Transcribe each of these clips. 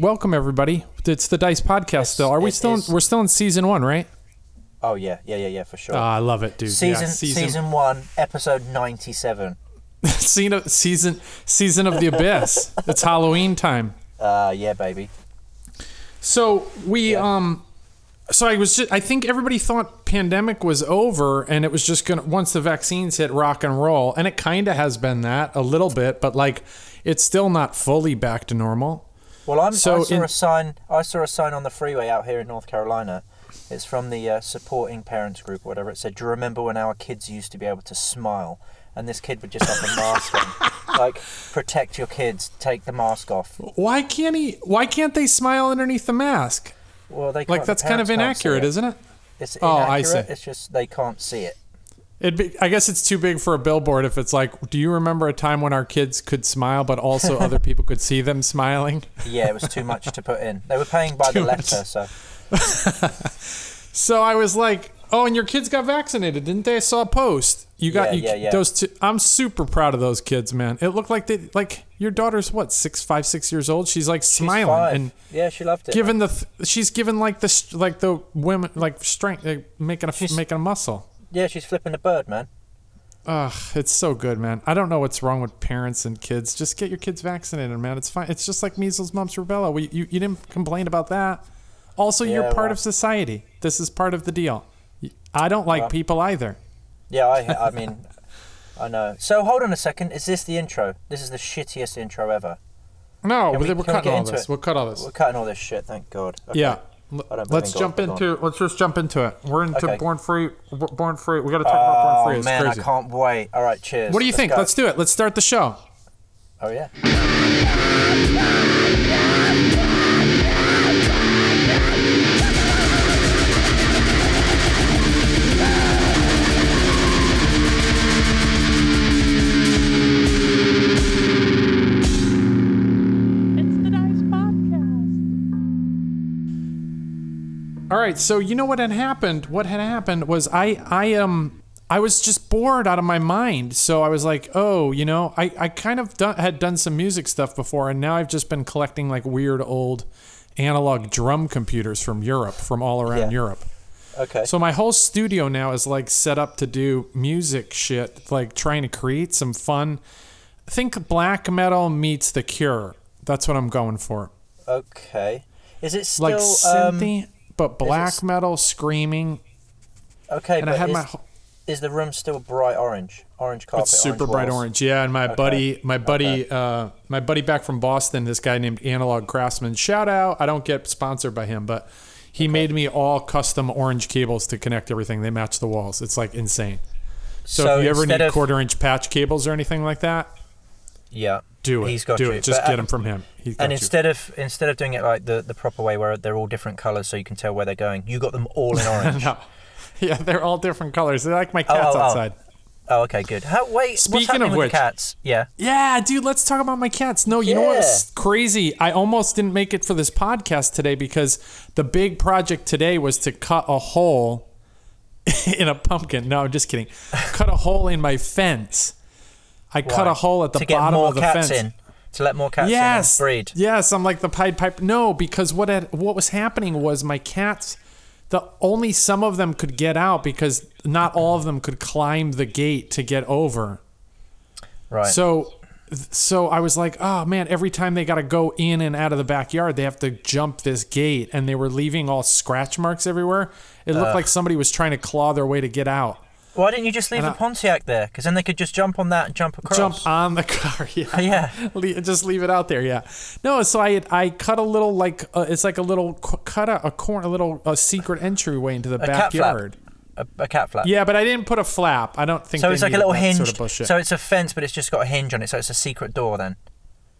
welcome everybody. It's the Dice Podcast. Still, are we still? In, we're still in season one, right? Oh yeah, yeah, yeah, yeah, for sure. Ah, I love it, dude. season, yeah, season one, episode ninety-seven. season season season of the abyss. it's Halloween time. Uh, yeah, baby. So we Yeah. um so I was just I think everybody thought pandemic was over and it was just gonna once the vaccines hit rock and roll and it kinda has been that a little bit, but like it's still not fully back to normal. Well, I'm, So I saw in- a sign. I saw a sign on the freeway out here in North Carolina. It's from the uh, supporting parents group, or whatever. It said, "Do you remember when our kids used to be able to smile?" And this kid would just have the mask on. Like, protect your kids. Take the mask off. Why can't he why can't they smile underneath the mask? Well, they Like that's kind of parents can't see inaccurate, isn't it? It's Oh, inaccurate. I see. It's just they can't see it. It'd be, I guess it's too big for a billboard if it's like, do you remember a time when our kids could smile, but also other people could see them smiling? Yeah, it was too much to put in. They were paying by the Too much. letter, so So I was like, oh, and your kids got vaccinated, didn't they? I saw a post. You got Yeah, you, yeah, yeah. those two. I'm super proud of those kids, man. It looked like they like your daughter's what six, five, six years old. She's like smiling five. and yeah, she loved it. given the th- she's given like this like the women like strength like making a She's- making a muscle. Yeah, she's flipping the bird, man. Ugh, it's so good, man. I don't know what's wrong with parents and kids. Just get your kids vaccinated, man. It's fine. It's just like measles, mumps, rubella. We, you, you didn't complain about that. Also, you're part well- of society. This is part of the deal. I don't like Well- people either. Yeah, I, I mean, I know. So hold on a second. Is this the intro? This is the shittiest intro ever. No, we- we're we cutting all this. it? We'll cut all this. We're cutting all this shit. Thank God. Okay. Yeah. Let's jump into. Let's just jump into it. We're into Okay. Born Free. Born Free. We got to talk about Born Oh Free. It's man, crazy. I can't wait. All right, cheers. What do you Let's think? go. Let's do it. Let's start the show. Oh yeah. All right, so you know what had happened? What had happened was I I um I was just bored out of my mind. So I was like, oh, you know, I I kind of done, had done some music stuff before, and now I've just been collecting like weird old analog drum computers from Europe, from all around Yeah. Europe. Okay. So my whole studio now is like set up to do music shit, like trying to create some fun. Think black metal meets The Cure. That's what I'm going for. okay. Is it still Like um, synthy, but black metal screaming. okay? And but I had is, my is the room still bright orange? Orange carpet. It's super bright walls? orange. Yeah, and my buddy, my buddy, uh, my buddy back from Boston, this guy named Analog Craftsman. Shout out! I don't get sponsored by him, but he made me all custom orange cables to connect everything. They match the walls. It's like insane. So, So if you ever need of- quarter inch patch cables or anything like that, Yeah. do it. He's got do you. it. Just But, get uh, them from him. He's got And you. instead of instead of doing it like the, the proper way where they're all different colours so you can tell where they're going, you got them all in orange. no. Yeah, they're all different colors. They're like my Oh, cats oh, oh. outside. oh, okay, good. How, wait, Speaking of with which- cats? Yeah. Yeah, dude, let's talk about my cats. No, you know what's Yeah. crazy? I almost didn't make it for this podcast today because the big project today was to cut a hole in a pumpkin. No, I'm just kidding. cut a hole in my fence. I cut a hole at the to bottom of the fence. in. To let more cats Yes. in and breed. Yes, I'm like the Pied Piper. No, because what had, what was happening was my cats. The only some of them could get out because not all of them could climb the gate to get over. Right. So, so I was like, oh man, every time they got to go in and out of the backyard, they have to jump this gate, and they were leaving all scratch marks everywhere. It looked like somebody was trying to claw their way to get out. Why didn't you just leave and a I- Pontiac there? Because then they could just jump on that and jump across. Jump on the car, yeah. Yeah. Le- just leave it out there, yeah. No, so I I cut a little like uh, it's like a little cu- cut a, a corner, a little a secret entryway into the flap. backyard. A, a cat flap. Yeah, but I didn't put a flap. I don't think So it's like a little hinge. Sort of so it's a fence, but it's just got a hinge on it. So it's a secret door then.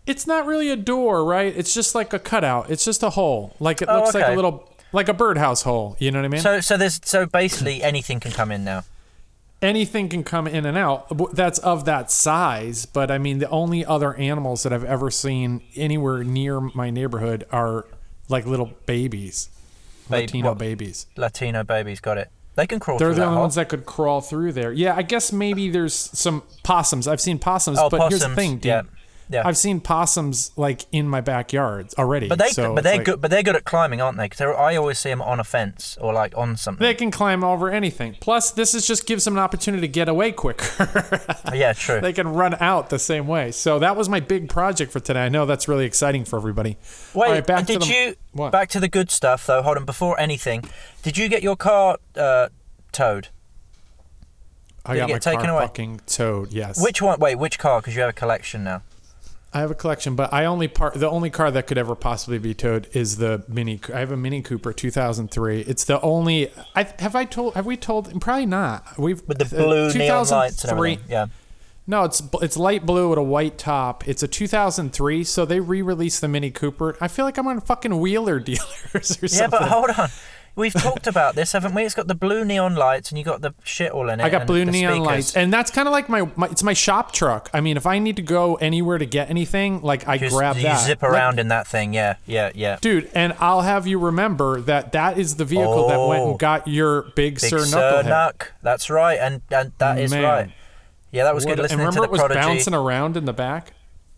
It's not really a door, right? It's just like a cutout. It's just a hole. Like it Oh, looks like a little like a birdhouse hole. You know what I mean? So so there's so basically anything can come in now. Anything can come in and out. That's of that size, but I mean the only other animals that I've ever seen anywhere near my neighborhood are like little babies. Babe- Latino what? babies. Latino babies got it. They can crawl They're the only hole. ones that could crawl through there. Yeah, I guess maybe there's some possums. I've seen possums, Oh, but here's the thing, dude. yeah. Yeah. I've seen possums like in my backyard already. But they so but they're like- good. But they're good at climbing, aren't they? Because I always see them on a fence or like on something. They can climb over anything. Plus, this is just gives them an opportunity to get away quicker. yeah, true. they can run out the same way. So that was my big project for today. I know that's really exciting for everybody. Wait, right, back to did the- you what? back to the good stuff though? Hold on, before anything, did you get your car uh, towed? I Did got my taken car away? fucking towed. Yes. Which one? Wait, which car? Because you have a collection now. I have a collection, but I only part the only car that could ever possibly be towed is the Mini. I have a Mini Cooper 2003. It's the only. I have I told. Have we told? Probably not. We've With the uh, blue neon lights and 2003 everything. Yeah. No, it's it's light blue with a white top. It's a 2003, so they re-released the Mini Cooper. I feel like I'm on fucking Wheeler dealers or Yeah, something. Yeah, but hold on. We've talked about this, haven't we? It's got the blue neon lights and you got the shit all in it. I got blue neon lights, and that's kind of like my, my it's my shop truck. I mean, if I need to go anywhere to get anything, like I Just- grab you that. zip Like, around in that thing. Yeah, yeah, yeah. dude. And I'll have you remember that that is the vehicle that went Oh. and got your big, Big Sir Sir Knucklehead. Knuck. That's right, and and that is Man. right. Yeah, that was What- good. Listening and remember to it was Prodigy. bouncing around in the back.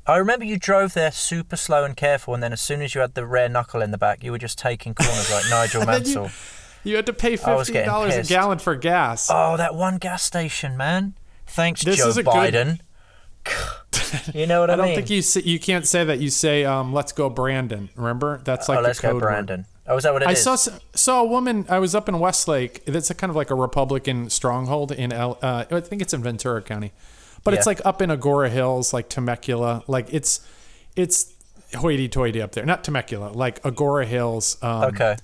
I remember you drove there super slow and careful, and then as soon as you had the rare knuckle in the back, you were just taking corners like Nigel then you- Mansell. You had to pay fifteen dollars a gallon for gas. Oh, that one gas station, man. Thanks, This Joe is a good- Biden. you know what I, mean? I don't think you say, you can't say that. You say, um, "Let's go, Brandon." Remember, that's like oh, the let's code go, word. Brandon. Oh, is that what it I is? saw saw a woman. I was up in Westlake. That's a kind of like a Republican stronghold in L. Uh, I think it's in Ventura County, but it's Yeah. like up in Agoura Hills, like Temecula. Like it's it's hoity-toity up there. Not Temecula, like Agoura Hills, um, okay.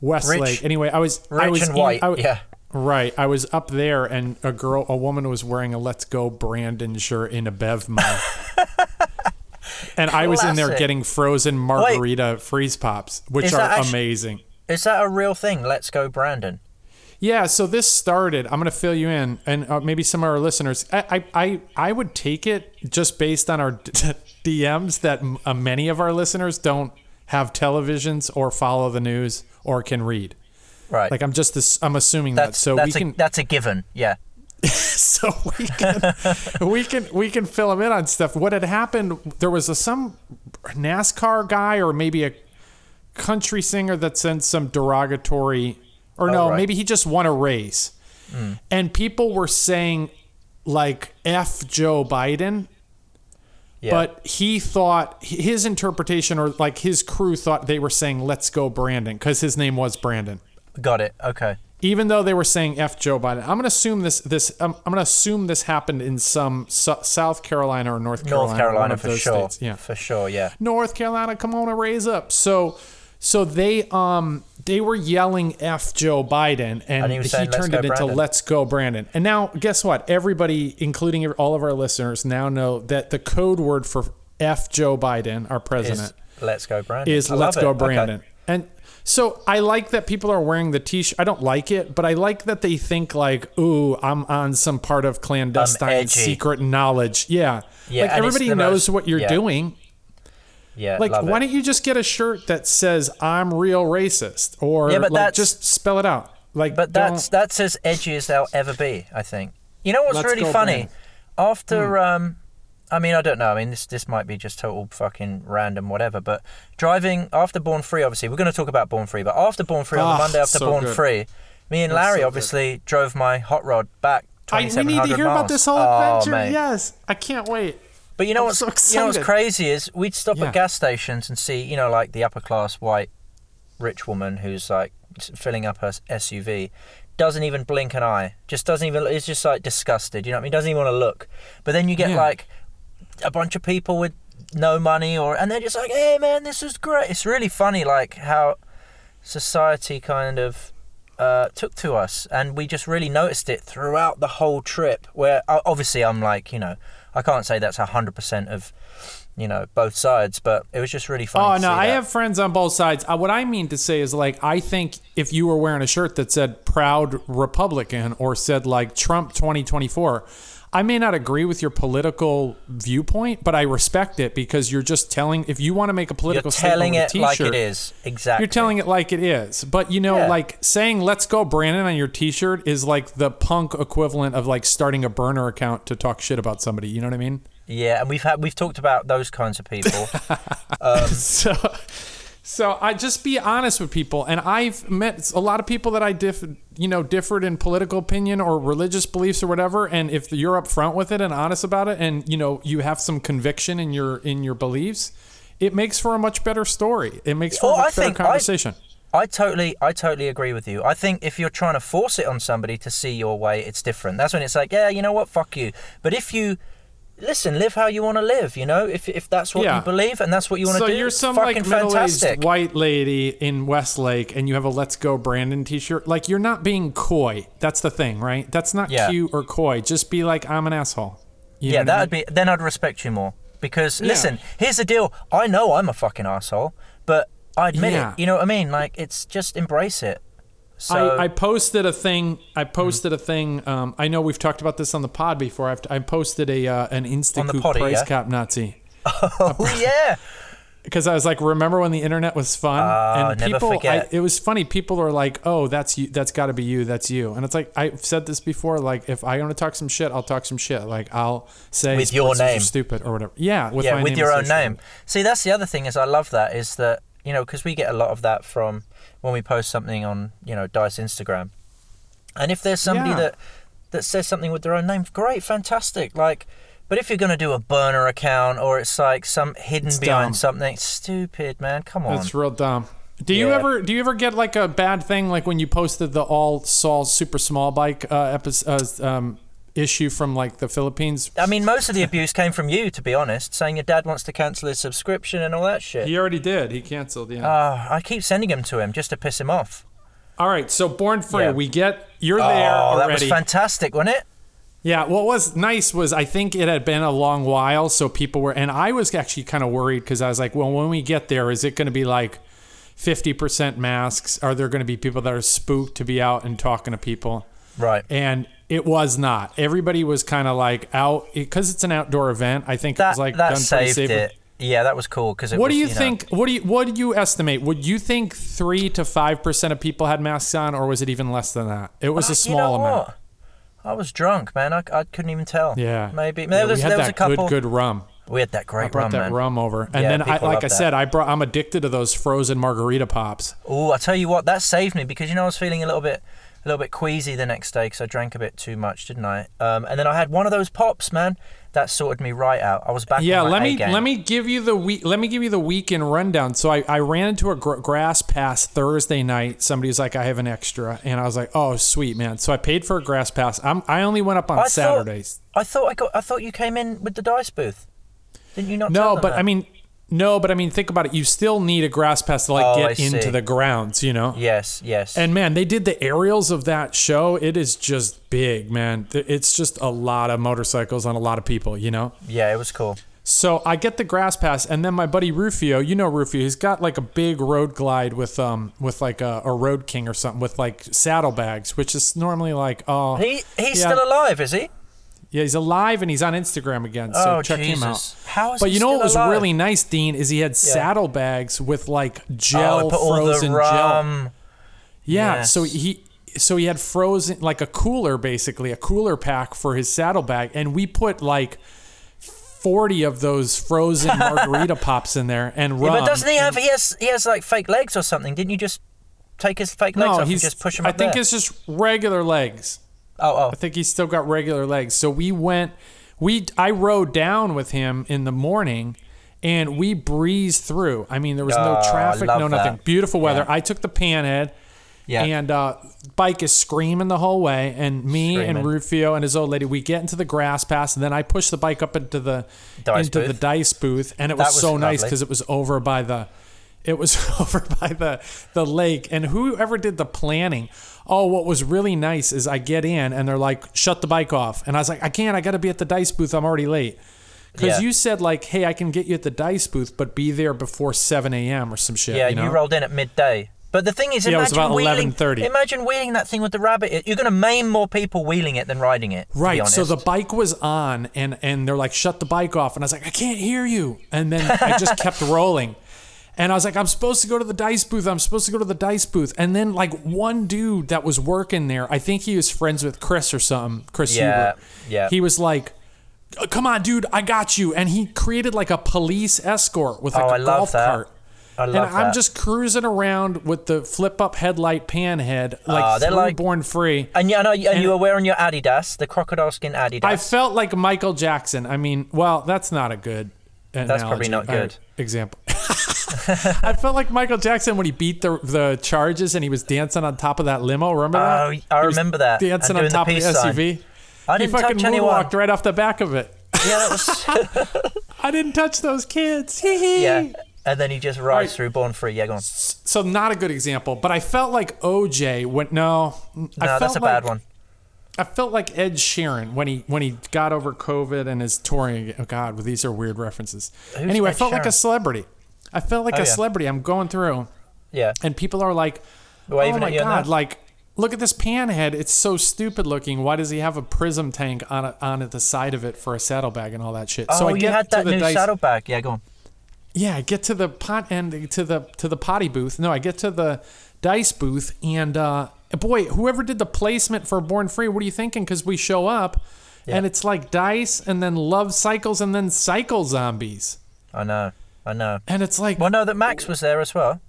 Westlake. Rich- anyway, I was I was and in- white, I yeah. Right. I was up there, and a girl, a woman, was wearing a "Let's Go Brandon" shirt in a BevMo. And I was in there getting frozen margarita freeze pops, which are that actu- amazing. Is that a real thing? Let's go, Brandon. Yeah, so this started. I'm going to fill you in, and uh, maybe some of our listeners. I, I, I, I would take it just based on our DMs that m- uh, many of our listeners don't have televisions or follow the news or can read. Right. Like I'm just, this. I'm assuming that. So that's we a, can, that's a given. Yeah. so we can, we can, we can fill them in on stuff. What had happened? There was a, some NASCAR guy or maybe a country singer that sent some derogatory, or no, Oh, right. Hmm. maybe he just won a race, and people were saying like "f Joe Biden." Yeah. But he thought his interpretation, or like his crew thought they were saying "Let's go, Brandon," because his name was Brandon got it. Okay. even though they were saying "f Joe Biden," I'm going to assume this. This I'm, I'm going to assume this happened in some South Carolina or North Carolina. North Carolina for sure. States. Yeah, For sure. Yeah. North Carolina, come on and raise up. So, so they um they were yelling "f Joe Biden," and, he saying, turned it into Brandon." "Let's go, Brandon." And now, guess what? Everybody, including all of our listeners, now know that the code word for "f Joe Biden," our president, Is let's go, Brandon. is let's it. go Okay. brandon and so i like that people are wearing the t-shirt i don't like it but i like that they think like ooh i'm on some part of clandestine secret knowledge yeah, Yeah, like everybody knows most- what you're yeah. doing Yeah. like love why it. don't you just get a shirt that says i'm real racist or Yeah, but like that's- just spell it out like But don't- that's that's as edgy as they'll ever be, I think. You know what's Let's really funny? Brandon. After Hmm. um I mean, I don't know. I mean, this this might be just total fucking random, whatever. But driving after Born Free, obviously, we're going to talk about Born Free. But after Born Free, on Ah, the Monday after so Born good. Free, me and Larry so good. obviously drove my hot rod back. I, we need to 2700 hear about this whole Oh, adventure mate. yes i can't wait But you know I'm what's so you know what's crazy is we'd stop Yeah. at gas stations and see you know like the upper class white rich woman who's like filling up her SUV doesn't even blink an eye just doesn't even is just like disgusted you know what I mean doesn't even want to look but then you get Yeah. like a bunch of people with no money or and they're just like hey man this is great it's really funny like how society kind of uh, took to us, and we just really noticed it throughout the whole trip. Where obviously I'm like, you know, I can't say that's hundred percent of, you know, both sides, but it was just really fun. Oh no, I that. have friends on both sides. Uh, what I mean to say is like I think if you were wearing a shirt that said "Proud Republican" or said like Trump 2024, I may not agree with your political viewpoint, but I respect it because you're just telling. If you want to make a political statement, You're telling it like t-shirt, it is exactly. You're telling it like it is. But you know, Yeah. like saying "Let's go, Brandon" on your T-shirt is like the punk equivalent of like starting a burner account to talk shit about somebody. You know what I mean? Yeah, and we've had we've talked about those kinds of people. Um, so so I just be honest with people and I've met a lot of people that I diff you know differed in political opinion or religious beliefs or whatever and if you're upfront with it and honest about it and you know you have some conviction in your in your beliefs it makes for a much better story it makes for Oh, a I much better think I- conversation I totally, I totally agree with you. I think if you're trying to force it on somebody to see your way, it's different. That's when it's like, yeah, you know what, fuck you. But if you listen, live how you want to live, you know, if if that's what Yeah. you believe and that's what you want to so do, you're some like middle-aged fantastic. white lady in Westlake, and you have a "Let's Go Brandon" T-shirt. Like you're not being coy. That's the thing, right? That's not Yeah. cute or coy. Just be like, "I'm an asshole." You yeah, know what I mean? be. Then I'd respect you more because Yeah. listen, here's the deal. I know I'm a fucking asshole, but I admit it. You know what I mean? Like it's just embrace it. So I, I posted a thing. I posted a thing. Um, I know we've talked about this on the pod before. I've, I posted a uh, an Institute poddy, price yeah? cap Nazi oh yeah, because I was like, remember when the internet was fun? Ah, and never people, forget. I, it was funny. People are like, oh, that's you. That's got to be you. That's you. And it's like I've said this before. Like if I want to talk some shit, I'll talk some shit. Like I'll say With your name. stupid or whatever. Yeah, with yeah, my with your own name. See, that's the other thing is I love that is that you know because we get a lot of that from when we post something on you know Dice Instagram, and if there's somebody Yeah. that that says something with their own name, great, fantastic, like. But if you're gonna do a burner account or it's like some hidden It's behind dumb. something, stupid, man. Come on. That's real dumb. Do you Yeah. ever do you ever get like a bad thing like when you posted the all Saul super small bike uh, episode, uh, um, issue from like the Philippines? I mean, most of the abuse came from you, to be honest, saying your dad wants to cancel his subscription and all that shit. He already did. He canceled. Yeah. Ah, I keep sending them to him just to piss him off. All right. So Born Free, Yeah. we get you're there oh, that was fantastic, wasn't it? Yeah, what was nice was I think it had been a long while, so people were, and I was actually kind of worried because I was like, well, when we get there, is it going to be like 50% masks? Are there going to be people that are spooked to be out and talking to people? Right. And it was not. Everybody was kind of like out because it's an outdoor event. I think it That was like that done saved safe. it. Yeah, that was cool because What was, do you know- think? What do you what do you estimate? Would you think three to five percent of people had masks on, or was it even less than that? It was Ah, a small you know amount. what? I was drunk, man. I, I couldn't even tell. Yeah, maybe. Yeah, There was, we had there was that a couple. good good rum. We had that great I brought rum, that man. rum over, and Yeah, then I, like I that. said, I brought. I'm addicted to those frozen margarita pops. Oh, I tell you what, that saved me because you know I was feeling a little bit, a little bit queasy the next day because I drank a bit too much, didn't I? Um, and then I had one of those pops, man. That sorted me right out. I was back. Yeah, on my let me let me give you the week. Let me give you the weekend rundown. So I, I ran into a gr- grass pass Thursday night. Somebody was like, "I have an extra," and I was like, "Oh, sweet man!" So I paid for a grass pass. I'm, I only went up on I thought- Saturdays. I thought I got. I thought you came in with the dice booth. Didn't you not? No, but that? I mean, no, but I mean, think about it. You still need a grass pass to like Oh, get I into see. the grounds, you know. Yes, yes. And man, they did the aerials of that show. It is just big, man. It's just a lot of motorcycles on a lot of people, you know. yeah, it was cool. So I get the grass pass, and then my buddy Rufio, you know Rufio, he's got like a big road glide with um with like a, a road king or something with like saddlebags, which is normally like oh He he's Yeah. still alive, is he? Yeah he's alive and he's on Instagram again, so Oh, check him out. How is But you know what was alive? really nice, Dean, is he had saddlebags with like oh, gel oh, frozen gel. Yeah, Yes. so he so he had frozen like a cooler basically, a cooler pack for his saddlebag and we put like 40 of those frozen margarita pops in there and Yeah, rum. but doesn't he have? He has. He has like fake legs or something. Didn't you just take his fake legs No, off and just push him out? I think there? it's just regular legs. Oh, oh. I think he's still got regular legs. So we went we I rode down with him in the morning and we breezed through. I mean, there was no Oh, I traffic, love no nothing. Beautiful weather. I took the panhead. Yeah. And uh, bike is screaming the whole way, and me Screaming. and Rufio and his old lady, we get into the grass pass, and then I push the bike up into the Dice into the dice booth, and it That was, was so nice lovely. because it was over by the, it was over by the the lake, and whoever did the planning. Oh, what was really nice is I get in and they're like, shut the bike off, and I was like, I can't, I got to be at the dice booth, I'm already late. Because Yeah. you said like, hey, I can get you at the dice booth, but be there before 7 a.m. or some shit. yeah, you, know? rolled in at midday. But the thing is, Yeah, it was imagine about wheeling. 11:30. Imagine wheeling that thing with the rabbit. You're going to maim more people wheeling it than riding it. Right. So the bike was on and and they're like, shut the bike off. And I was like, I can't hear you. And then I just kept rolling. And I was like, I'm supposed to go to the dice booth. I'm supposed to go to the dice booth. And then like one dude that was working there, I think he was friends with Chris or something, Chris Yeah, Huber. yeah. He was like, "Uh, come on, dude, I got you. And he created like a police escort with like Oh, a I love golf that. cart. I And love I'm just cruising around with the flip up headlight pan head, like they're like- Born Free. And you, know, and And- you were wearing your Adidas, the crocodile skin Adidas. I felt like Michael Jackson. I mean, well, that's not a good. That's probably not good. example. I felt like Michael Jackson when he beat the the charges and he was dancing on top of that limo. Remember that? Oh, I remember that. Dancing on top of the peace sign. SUV. I He didn't fucking touch anyone. moonwalked right off the back of it. Yeah, that was. I didn't touch those kids. Yeah. And then he just rides Right. through Born Free. Yeah, go on. So not a good example, but I felt like OJ went no. I No, felt that's a like, bad one. I felt like Ed Sheeran when he when he got over COVID and is touring. Oh God, these are weird references. Who's anyway, I Ed felt like a celebrity. I felt like Oh, a yeah. celebrity. I'm going through, Yeah. and people are like, Waving "Oh my you God!" Like, look at this pan head. It's so stupid looking. Why does he have a prism tank on a, on at the side of it for a saddlebag and all that shit? Oh, so I you get had that the new dice- saddlebag. Yeah, go on. yeah, I get to the pot and to the to the potty booth. No, I get to the dice booth, and uh, boy, whoever did the placement for Born Free, what are you thinking? Because we show up, Yeah. and it's like dice, and then love cycles, and then cycle zombies, I know. I know. and it's like, Well, no, that Max was there as well.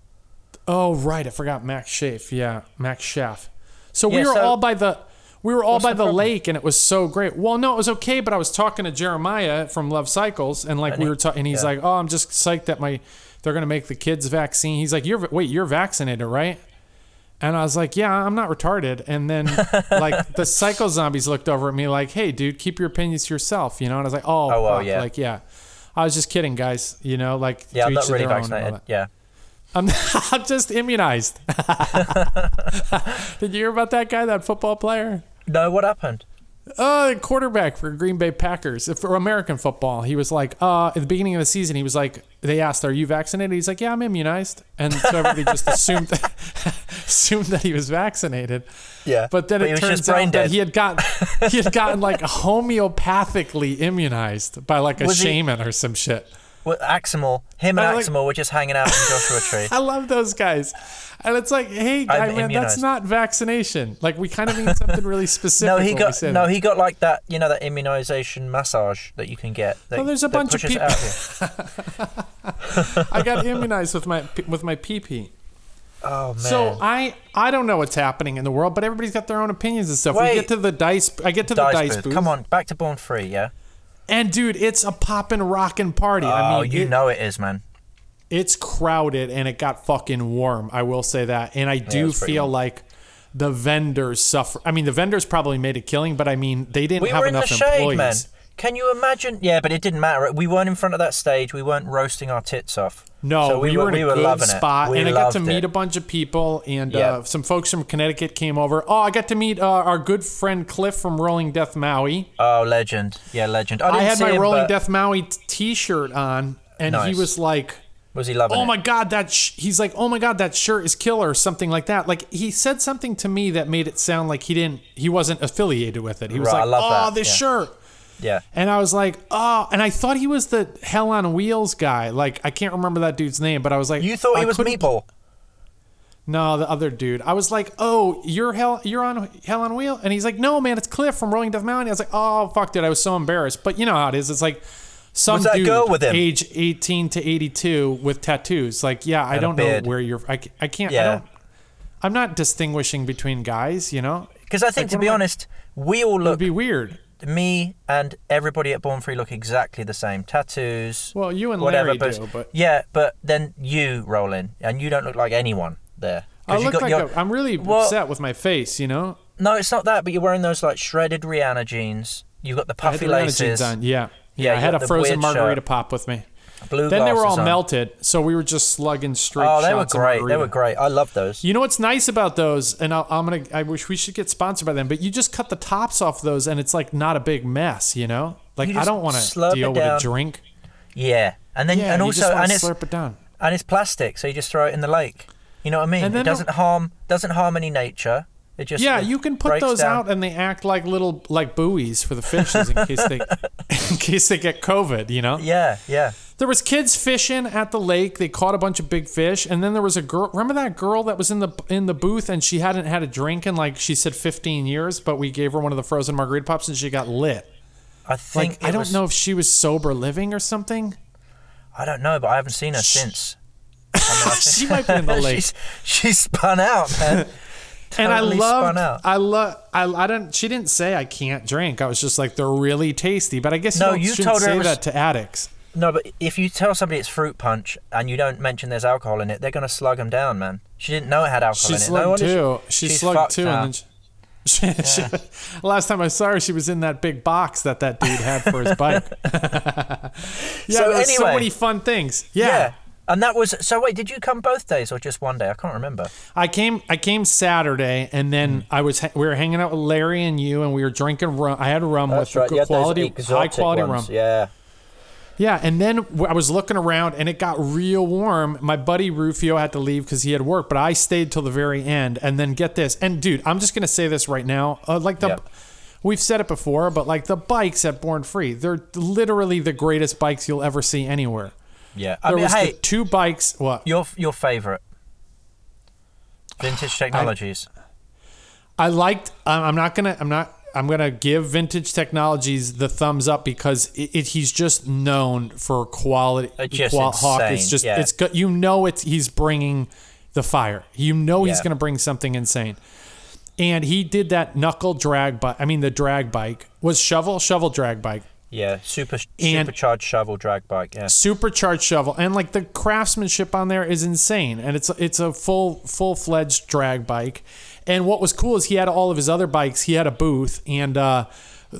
oh right, I forgot Max Schaaf. Yeah, Max Schaaf. So we Yeah, were so- all by the. We were all by the the, lake, and it was so great. Well, no, it was okay, but I was talking to Jeremiah from Love Cycles, and like And we were talking, and he's yeah. like, "Oh, I'm just psyched that my they're gonna make the kids vaccine." He's like, "You're wait, you're vaccinated, right?" And I was like, "Yeah, I'm not retarded." And then like the psycho zombies looked over at me like, "Hey, dude, keep your opinions to yourself," you know? And I was like, "Oh, Oh, well, yeah. like yeah." I was just kidding, guys. You know, like Yeah, I'm not really their own and all vaccinated. Yeah. I'm, I'm just immunized. Did you hear about that guy, that football player? No, what happened? Uh, quarterback for Green Bay Packers for American football. He was like, uh, at the beginning of the season, he was like, they asked, "Are you vaccinated?" He's like, "Yeah, I'm immunized," and so everybody just assumed assumed that he was vaccinated. Yeah. But then But it turns out that he had gotten he had gotten like homeopathically immunized by like a Was he- shaman or some shit. Well, Aximal, him and like- Aximal were just hanging out in Joshua Tree. I love those guys. And it's like, hey, guy, man, that's not vaccination. Like, we kind of mean something really specific. No, he got no, that. he got like that. You know that immunization massage that you can get. That, Well, there's a bunch of pushes it peop- out of. I got immunized with my with my PP. Oh man. So I I don't know what's happening in the world, but everybody's got their own opinions and stuff. Wait. We get to the dice. I get to the dice, dice booth. booth. Come on, back to Born Free. Yeah. And dude, it's a poppin' rockin' party. I oh, mean, you it- know it is, man. it's crowded and it got fucking warm. I will say that, and I do pretty feel warm. like the vendors suffer. I mean, the vendors probably made a killing, but I mean, they didn't We have were in the enough employees. Can you imagine? Yeah, but it didn't matter. We weren't in front of that stage. We weren't roasting our tits off. No, So we, we were in a we were good spot, and I got to meet it. a bunch of people, and Yeah. uh, some folks from Connecticut came over. Oh, I got to meet uh, our good friend Cliff from Rolling Death Maui. Oh, legend. Yeah, legend. I, I, had my him, Rolling but Death Maui t- T-shirt on, and he was like, Was he loving "Oh it? my god, that!" Sh-, he's like, "Oh my god, that shirt is killer," or something like that. Like he said something to me that made it sound like he didn't, he wasn't affiliated with it. He was Right, like, "Oh, that, this yeah. shirt." Yeah. And I was like, oh, and I thought he was the Hell on Wheels guy. Like, I can't remember that dude's name, but I was like, You thought he was Meatball? No, the other dude. I was like, oh, you're Hell, you're on Hell on Wheel, and he's like, no, man, it's Cliff from Rolling Death Mountain. I was like, oh, fuck, dude, I was so embarrassed. But you know how it is. It's like some that dude, girl with him? age 18 to 82, with tattoos. Like, yeah, I don't know where you're. I, I can't. I Yeah. don't. I'm not distinguishing between guys. You know, Because I think, Like, to be I- honest, we all it would look. be weird. Me and everybody at Born Free look exactly the same. Tattoos. Well, you and whatever. Larry but do, but yeah, but then you roll in, and you don't look like anyone there. I look got like your- a, I'm really Well- upset with my face. You know. No, it's not that. But you're wearing those like shredded Rihanna jeans. You've got the I had puffy the laces. jeans on. Yeah. Yeah, Yeah, I had a frozen margarita shirt. pop with me. Blue Then they were all on. melted, so we were just slugging straight Oh, they were great. They were great. I love those. You know what's nice about those, and I'll, I'm gonna. I wish we should get sponsored by them, but you just cut the tops off those, and it's like not a big mess. You know, like You I don't want to deal with a drink. Yeah, and then Yeah, and you also just and it's slurp it down. and it's plastic, so you just throw it in the lake. You know what I mean? It doesn't harm doesn't harm any nature. It just Yeah, you can put those down. out, and they act like little like buoys for the fishes in case they in case they get COVID. You know. Yeah, yeah. There was kids fishing at the lake. They caught a bunch of big fish, and then there was a girl. Remember that girl that was in the in the booth, and she hadn't had a drink in like she said 15 years, but we gave her one of the frozen margarita pops, and she got lit. I think Like I don't was- know if she was sober living or something. I don't know, but I haven't seen her since. I mean, I She might be in the lake. she's, she's spun out, man. And I love. I love, I, I don't. She didn't say I can't drink. I was just like they're really tasty. But I guess No, you, you her it say was- that to addicts. No, but if you tell somebody it's fruit punch and you don't mention there's alcohol in it, they're gonna slug them down, man. She didn't know it had alcohol She in it. No slugged too. She she's slugged too, now. and then she, she, she- last time I saw her, she was in that big box that that dude had for his bike. yeah, So there's so many fun things. yeah. yeah. And that was so. Wait, did you come both days or just one day? I can't remember. I came I came Saturday and then Mm. I was we were hanging out with Larry and you and we were drinking rum. I had rum That's with right. good You had those quality high quality ones. rum. Yeah. Yeah, and then I was looking around and it got real warm. My buddy Rufio had to leave because he had work, but I stayed till the very end. And then get this, and dude, I'm just gonna say this right now. Uh, like the, Yep. we've said it before, but like the bikes at Born Free, they're literally the greatest bikes you'll ever see anywhere. Yeah. I There mean, was hey, the two bikes. What? your your favorite vintage technologies. I liked. I'm I'm not gonna. I'm not. I'm gonna give Vintage Technologies the thumbs up because it, it, he's just known for quality. It's just Hawk. It's insane, just. yeah. It's good. You know, it's he's bringing the fire. You know, he's gonna bring something insane. And he did that knuckle drag bike. I mean, the drag bike was shovel shovel drag bike. Yeah, super And- supercharged shovel drag bike. Yeah. supercharged shovel and like the craftsmanship on there is insane and it's it's a full full-fledged drag bike and what was cool is he had all of his other bikes he had a booth and uh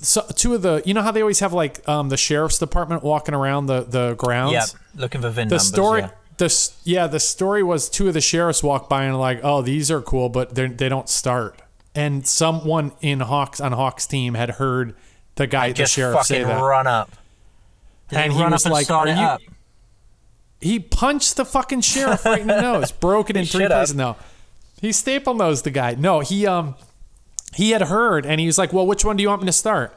so two of the you know how they always have like um the sheriff's department walking around the the grounds Yeah, looking for VIN the numbers. story yeah. the yeah the story was two of the sheriffs walked by and like oh these are cool but they they don't start and someone in hawks on hawks team had heard the guy the sheriff say that run up. Did And he run was and like, "Are you-? He punched the fucking sheriff right in the nose, broke it in three have. No, he staple nosed the guy. No, he um he had heard and he was like, "Well, which one do you want me to start?"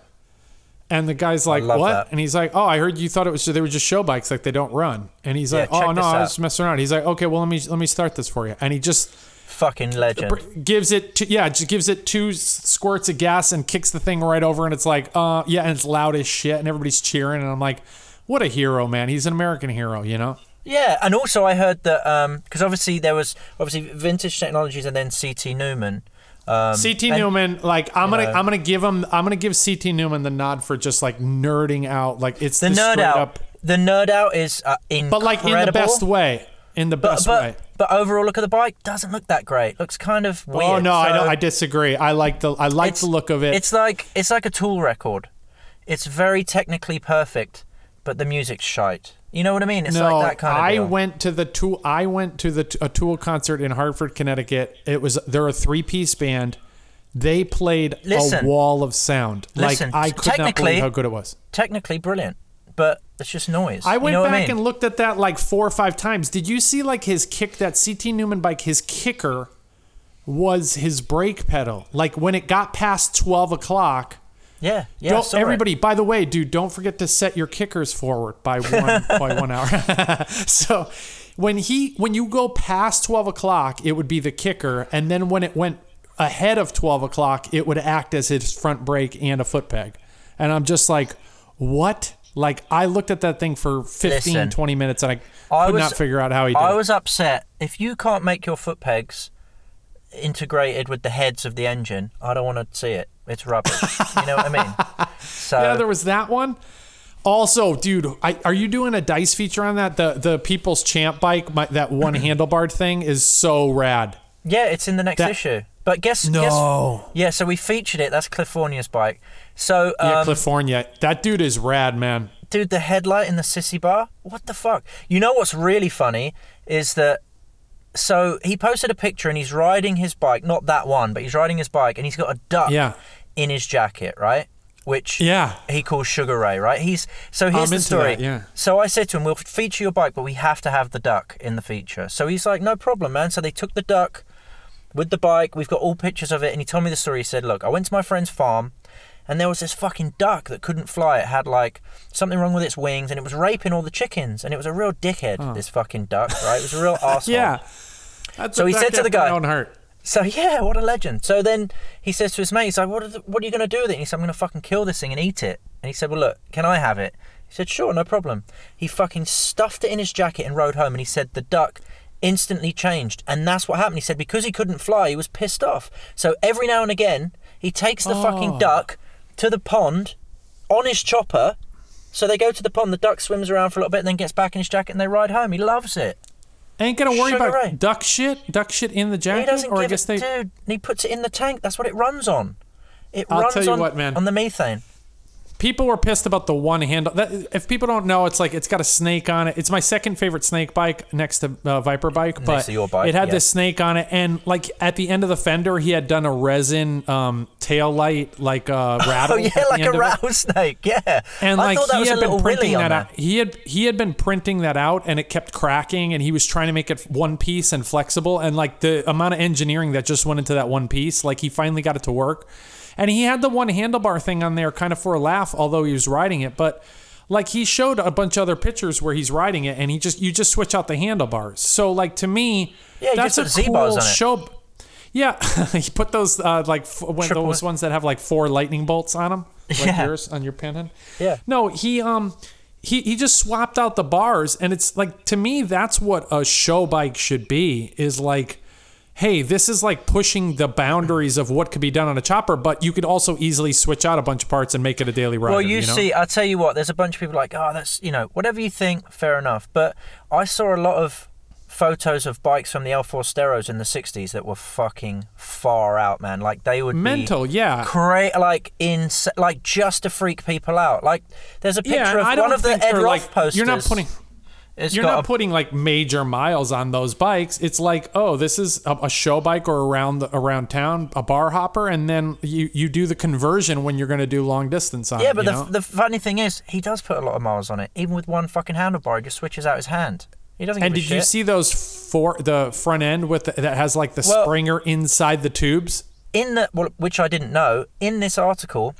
And the guy's like, "What?" that. And he's like, "Oh, I heard you thought it was they were just show bikes, like they don't run." And he's Yeah, like, "Oh no, I was messing around." He's like, "Okay, well let me let me start this for you." And he just Fucking legend. gives it two, yeah, just gives it two squirts of gas and kicks the thing right over and it's like, uh, yeah, and it's loud as shit and everybody's cheering and I'm like, what a hero, man. He's an American hero, you know. Yeah, and also I heard that because obviously there was obviously vintage technologies and then CT Newman. Um, CT and- Newman, like I'm gonna know. I'm gonna give him I'm gonna give CT Newman the nod for just like nerding out. Like it's the the, nerd out. up, The nerd out is uh, incredible. but like in the best way. In the But best but, way. but overall, look at the bike. Doesn't look that great. Looks kind of oh, weird. oh no, I So don't, I disagree. I like the I like the look of it. It's like it's like a Tool record. It's very technically perfect, but the music's shite. You know what I mean? It's no, like that kind of I deal. went to the tool. I went to the a Tool concert in Hartford, Connecticut. It was they're a three piece band. They played Listen. a wall of sound. Listen, like I could not believe how good it was. technically brilliant, but it's just noise. I went you know back I mean? and looked at that like four or five times. Did you see like his kick? That CT Newman bike, his kicker was his brake pedal. Like when it got past twelve o'clock. yeah, yeah. I don't, it. everybody, by the way, dude, don't forget to set your kickers forward by one by one hour. so when he when you go past twelve o'clock, it would be the kicker, and then when it went ahead of twelve o'clock, it would act as his front brake and a foot peg. And I'm just like, what? Like I looked at that thing for 15, Listen, 20 minutes, and I, I could was- not figure out how he did I it. was upset. If you can't make your foot pegs integrated with the heads of the engine, I don't want to see it. It's rubbish. you know what I mean? So yeah, there was that one. Also, dude, I, are you doing a dice feature on that? The the People's Champ bike, my, that one handlebar thing, is so rad. yeah, it's in the next That- issue. But guess No. guess yeah. So we featured it. That's California's bike. So um, Yeah, California. That dude is rad, man. dude, the headlight in the sissy bar. What the fuck? You know what's really funny is that. So he posted a picture and he's riding his bike, not that one, but he's riding his bike and he's got a duck Yeah. in his jacket, right? Which Yeah. he calls Sugar Ray, right? He's so here's I'm the story. that, yeah. So I said to him, "We'll feature your bike, but we have to have the duck in the feature." So he's like, "No problem, man." So they took the duck with the bike. We've got all pictures of it, and he told me the story. He said, "Look, I went to my friend's farm." And there was this fucking duck that couldn't fly. It had like something wrong with its wings, and it was raping all the chickens. And it was a real dickhead. Oh. This fucking duck, right? It was a real asshole. Yeah. That's So he said to the guy- own heart. So yeah, what a legend. So then he says to his mate, he's like, "What? Are the, what are you gonna do with it?" And he's like, "I'm gonna fucking kill this thing and eat it." And he said, Well, look, can I have it? He said, Sure, no problem. He fucking stuffed it in his jacket and rode home. And he said, The duck instantly changed. And that's what happened. He said, Because he couldn't fly, he was pissed off. So every now and again, he takes the fucking Oh. duck to the pond on his chopper. So they go to the pond, the duck swims around for a little bit, and then gets back in his jacket and they ride home. He loves it. Ain't gonna worry Sugar about Ray. duck shit, duck shit in the jacket, He doesn't or I give guess it, they. dude. And he puts it in the tank. That's what it runs on. It I'll runs tell you on, what, man. on the methane. People were pissed about the one handle. That, if people don't know, it's like it's got a snake on it. It's my second favorite snake bike next to uh, Viper bike, but bike, it had yeah. this snake on it, and like at the end of the fender, he had done a resin um, tail light, like uh, rattle. Oh yeah, like a rattlesnake. Yeah. And I like he had been printing that out. He had he had been printing that out, and it kept cracking. And he was trying to make it one piece and flexible. And like the amount of engineering that just went into that one piece, like he finally got it to work. And he had the one handlebar thing on there, kind of for a laugh, although he was riding it. But like he showed a bunch of other pictures where he's riding it, and he just you just switch out the handlebars. So like to me, Yeah, that's a cool show. Yeah, he put those uh, like f- when, Triple- those ones that have like four lightning bolts on them, like Yeah. yours on your panhead. Yeah. No, he um he he just swapped out the bars and it's like to me that's what a show bike should be is like hey, this is like pushing the boundaries of what could be done on a chopper, but you could also easily switch out a bunch of parts and make it a daily rider. Well, you, know? see, I'll tell you what, there's a bunch of people like, oh, that's, you know, whatever you think, fair enough. But I saw a lot of photos of bikes from the El Forasteros in the 60s that were fucking far out, man. Like, they would mental, yeah. cra- like, in, like, just to freak people out. Like, there's a picture yeah, of one of the Ed Roth like posters. you're not putting It's you're not a- putting like major miles on those bikes. It's like, oh, this is a, a show bike or around the, around town, a bar hopper, and then you, you do the conversion when you're going to do long distance on it. Yeah, it. but the, know? the funny thing is, he does put a lot of miles on it. Even with one fucking handlebar, he just switches out his hand. He doesn't and did you see those four the front end with the, that has like the Well- springer inside the tubes? in the well, which I didn't know in this article,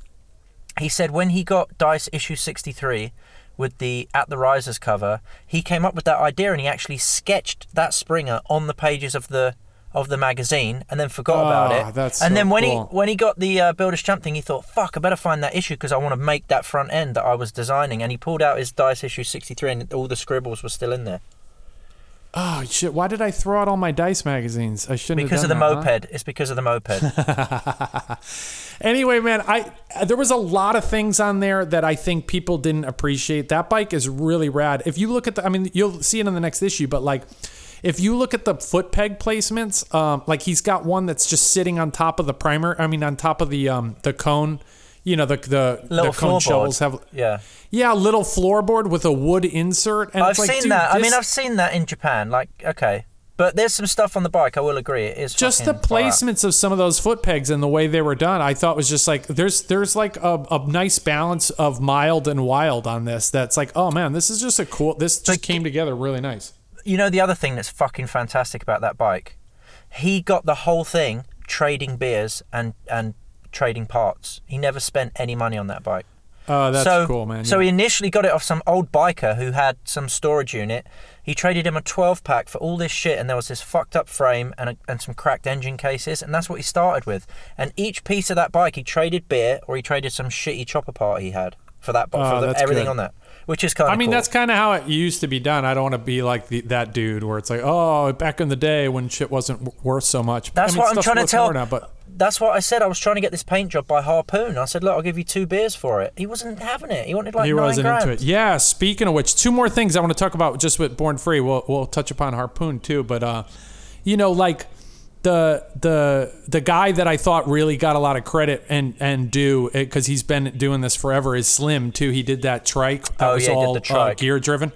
he said when he got Dice issue sixty three with the at the risers cover, he came up with that idea and he actually sketched that Springer on the pages of the of the magazine and then forgot about Ah, it. and so then when cool. he when he got the uh, Builders Champ thing, he thought, "Fuck, I better find that issue because I want to make that front end that I was designing." And he pulled out his Dice issue sixty three and all the scribbles were still in there Oh shit! Why did I throw out all my dice magazines? I shouldn't have because of the that, huh? moped. It's because of the moped. Anyway, man, I there was a lot of things on there that I think people didn't appreciate. That bike is really rad. If you look at the, I mean, you'll see it in the next issue, but like, if you look at the foot peg placements, um, like he's got one that's just sitting on top of the primer. I mean, on top of the um the cone. You know the the, Little the cone floorboard. shovels have yeah. yeah, a little floorboard with a wood insert. And I've like, seen dude, that. I mean, I've seen that in Japan. Like, okay, but there's some stuff on the bike. I will agree, it is just the fucking far out. placements of some of those foot pegs and the way they were done i thought was just like there's there's like a, a nice balance of mild and wild on this that's like oh man this is just a cool this just Like- came together really nice You know the other thing that's fucking fantastic about that bike, he got the whole thing trading beers and and trading parts. He never spent any money on that bike. oh that's so, cool man So yeah. he initially got it off some old biker who had some storage unit. He traded him a 12 pack for all this shit, and there was this fucked up frame and, a, and some cracked engine cases, and that's what he started with. And each piece of that bike, he traded beer or he traded some shitty chopper part he had for that Oh, for the, everything good. on that, which is kind of I mean, cool. that's kind of how it used to be done. I don't want to be like the, that dude where it's like, oh, back in the day when shit wasn't w- worth so much. That's I mean, what I'm trying to tell. now, but That's what I said. I was trying to get this paint job by Harpoon. I said, look, I'll give you two beers for it. He wasn't having it. He wanted like he nine wasn't grand. into it. Yeah. Speaking of which, two more things I want to talk about just with Born Free. We'll we'll touch upon Harpoon too, but uh, you know, like the the the guy that I thought really got a lot of credit and and due because he's been doing this forever is Slim too. He did that trike that Oh, was yeah, all uh, gear driven.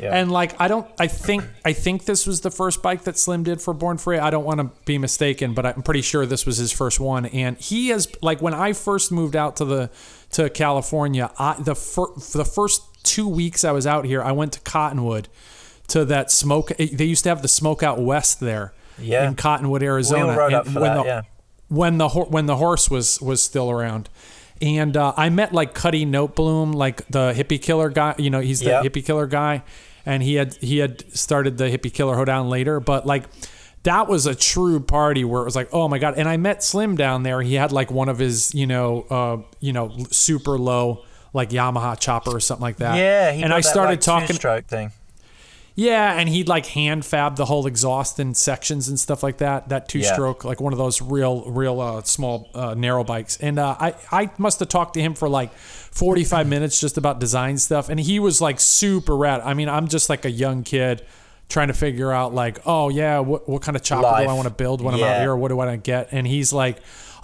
Yeah. And like I don't I think I think this was the first bike that Slim did for Born Free. I don't want to be mistaken, but I'm pretty sure this was his first one. And he has like when I first moved out to the to California, I, the fir- for the first 2 weeks I was out here, I went to Cottonwood to that smoke they used to have the smoke out west there Yeah. in Cottonwood, Arizona. rode And when that, the, yeah. when the when the horse was was still around. And uh, I met like Cuddy Notebloom, like the hippie killer guy. You know, he's the Yep. hippie killer guy, and he had he had started the hippie killer hoedown later. But like, that was a true party where it was like, oh my god! And I met Slim down there. He had like one of his, you know, uh, you know, super low like Yamaha chopper or something like that. Yeah, he and I that, started like, talking. two-stroke thing. Yeah, and he'd like hand fab the whole exhaust in sections and stuff like that. That two Yeah. stroke, like one of those real, real uh, small uh, narrow bikes. And uh, I, I must have talked to him for like 45 minutes just about design stuff. And he was like super rad. I mean, I'm just like a young kid trying to figure out like, oh yeah, what, what kind of chopper Life. do I want to build when I'm out Yeah. here? What do I want to get? And he's like,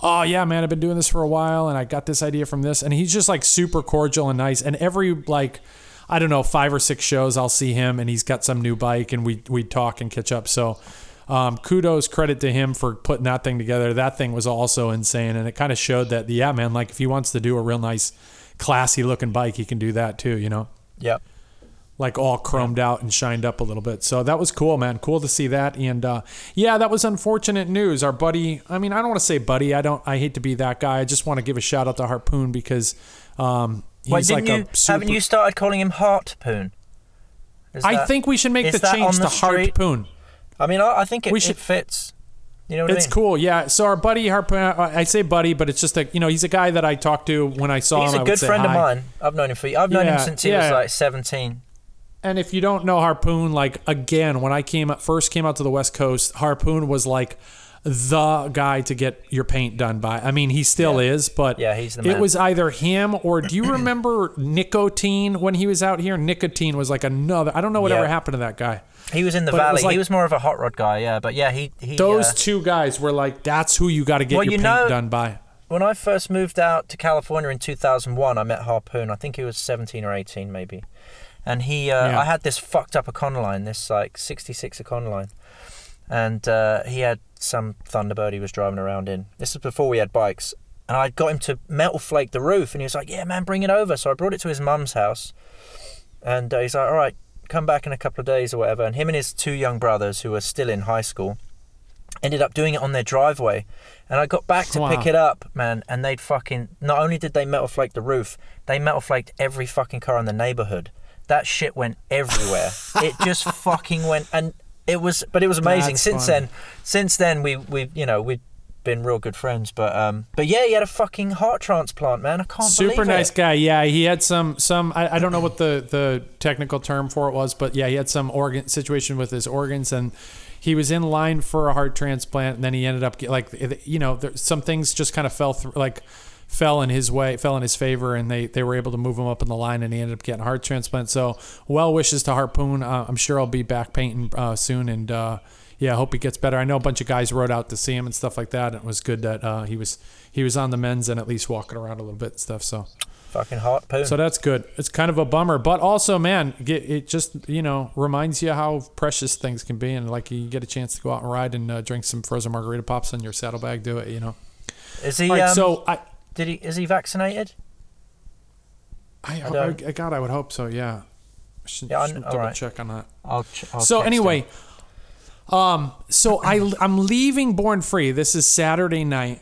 oh yeah, man, I've been doing this for a while and I got this idea from this. And he's just like super cordial and nice. And every like, I don't know, five or six shows, I'll see him and he's got some new bike and we we talk and catch up. So um, kudos, credit to him for putting that thing together. That thing was also insane, and it kind of showed that the yeah, man, like if he wants to do a real nice, classy looking bike, he can do that too. You know, Yep. like all chromed out and shined up a little bit. So that was cool, man. Cool to see that. And uh, yeah, that was unfortunate news. Our buddy, I mean, I don't want to say buddy. I don't. I hate to be that guy. I just want to give a shout out to Harpoon because um, he's like you, a super. haven't you started calling him Harpoon? Is I that- think we should make the change to the street? Harpoon. I mean, I, I think it, We it fits. You know what It's I mean? It's cool, yeah. So our buddy Harpoon, uh, I say buddy, but it's just a you know he's a guy that I talked to when I saw He's him. He's a good friend of mine. I've known him for. I've known him since he was like seventeen. And if you don't know Harpoon, like again, when I came first came out to the West Coast, Harpoon was like the guy to get your paint done by. I mean, he still Yeah. is, but Yeah, he's the it was either him or do you remember Nicotine when he was out here? Nicotine was like another. I don't know whatever Yeah. happened to that guy. He was in the But valley. was like- he was more of a hot rod guy, yeah. But yeah, he he. Those uh, two guys were like, that's who you got to get Well, your you paint know- done by. when I first moved out to California in 2001, I met Harpoon. I think he was 17 or 18, maybe. And he, uh, Yeah. I had this fucked up Econoline, this like 66 Econoline, and uh, he had some Thunderbird he was driving around in. This was before we had bikes, and I got him to metal flake the roof, and he was like, "Yeah, man, bring it over." So I brought it to his mum's house, and uh, he's like, "All right, come back in a couple of days or whatever." And him and his two young brothers, who were still in high school, ended up doing it on their driveway. And I got back to Wow. pick it up, man, and they'd fucking. Not only did they metal flake the roof, they metal flaked every fucking car in the neighborhood. That shit went everywhere. it just fucking went, and it was. But it was amazing. That's since then, since then we we you know we've been real good friends. But um, but yeah, he had a fucking heart transplant, man. I can't believe it. Super nice guy. Yeah, he had some some. I, I don't know what the the technical term for it was, but yeah, he had some organ situation with his organs, and he was in line for a heart transplant, and then he ended up like you know there, some things just kind of fell through like fell in his way, fell in his favor, and they they were able to move him up in the line, and he ended up getting a heart transplant. So well wishes to Harpoon. Uh, I'm sure I'll be back painting uh, soon, and. Uh, yeah, I hope he gets better. I know a bunch of guys rode out to see him and stuff like that. And it was good that uh, he was he was on the men's and at least walking around a little bit and stuff. So Fucking heart poon. so that's good. It's kind of a bummer, but also, man, it just you know reminds you how precious things can be, and like you get a chance to go out and ride and uh, drink some frozen margarita pops in your saddlebag. Do it, you know. is he? Right, um, so I, did he? Is he vaccinated? I, I, don't- I, God, I would hope so. Yeah. Should, Yeah, I- should double right. check on that. I'll. Ch- I'll so anyway, him. um, so I I'm leaving Born Free. This is Saturday night,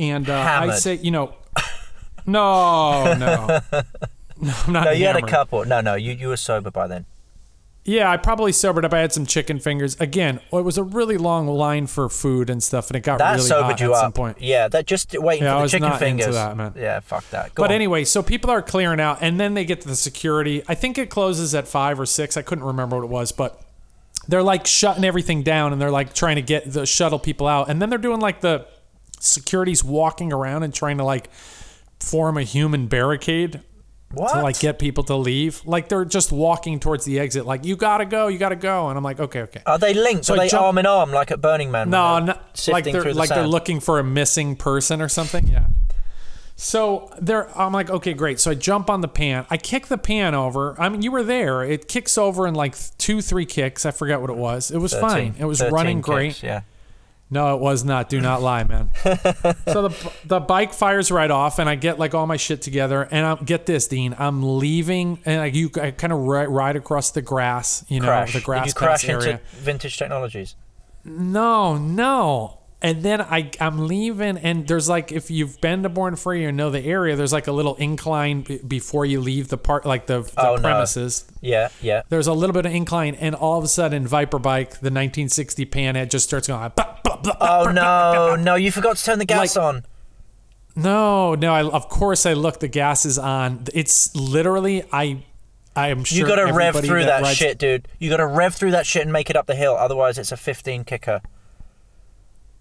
and uh, I say, you know, no, no, no, I'm not. No, you had a couple. No, no, you you were sober by then. Yeah, I probably sobered up. I had some chicken fingers. Again, it was a really long line for food and stuff, and it got That really sobered hot you at up. some point. Yeah, that just waiting Yeah, I the was chicken not into fingers. that, man. Yeah, fuck that. Go But on. anyway, so people are clearing out, and then they get to the security. I think it closes at five or six. I couldn't remember what it was, but they're like shutting everything down, and they're like trying to get the shuttle people out, and then they're doing like the security's walking around and trying to like form a human barricade what? to like get people to leave. Like they're just walking towards the exit, like you gotta go, you gotta go, and I'm like, okay, okay. Are they linked? So Are I they jump- arm in arm like at Burning Man? No, they're no like they're the like they're looking for a missing person or something. Yeah. So there, I'm like, okay, great. So I jump on the pan. I kick the pan over. I mean, you were there. It kicks over in like two, three kicks. I forget what it was. It was 13 fine. It was running kicks, great. Yeah. No, it was not. Do not lie, man. so the the bike fires right off, and I get like all my shit together, and I get this, Dean. I'm leaving, and I you I kind of ride, ride across the grass, you know, Crash. the grass Did you crash area. into Vintage Technologies? No, no. And then I I'm leaving, and there's like if you've been to Born Free or know the area, there's like a little incline b- before you leave the part, like the, the Oh, no. premises. Yeah, yeah. There's a little bit of incline, and all of a sudden, Viper Bike, the 1960 Panhead, just starts going. Blah, Oh no, no! You forgot to turn the gas Like- on. No, no. I, of course, I look. The gas is on. It's literally. I. I am sure. You gotta rev through that, rides- shit, dude. You gotta rev through that shit and make it up the hill. Otherwise, it's a 15 kicker.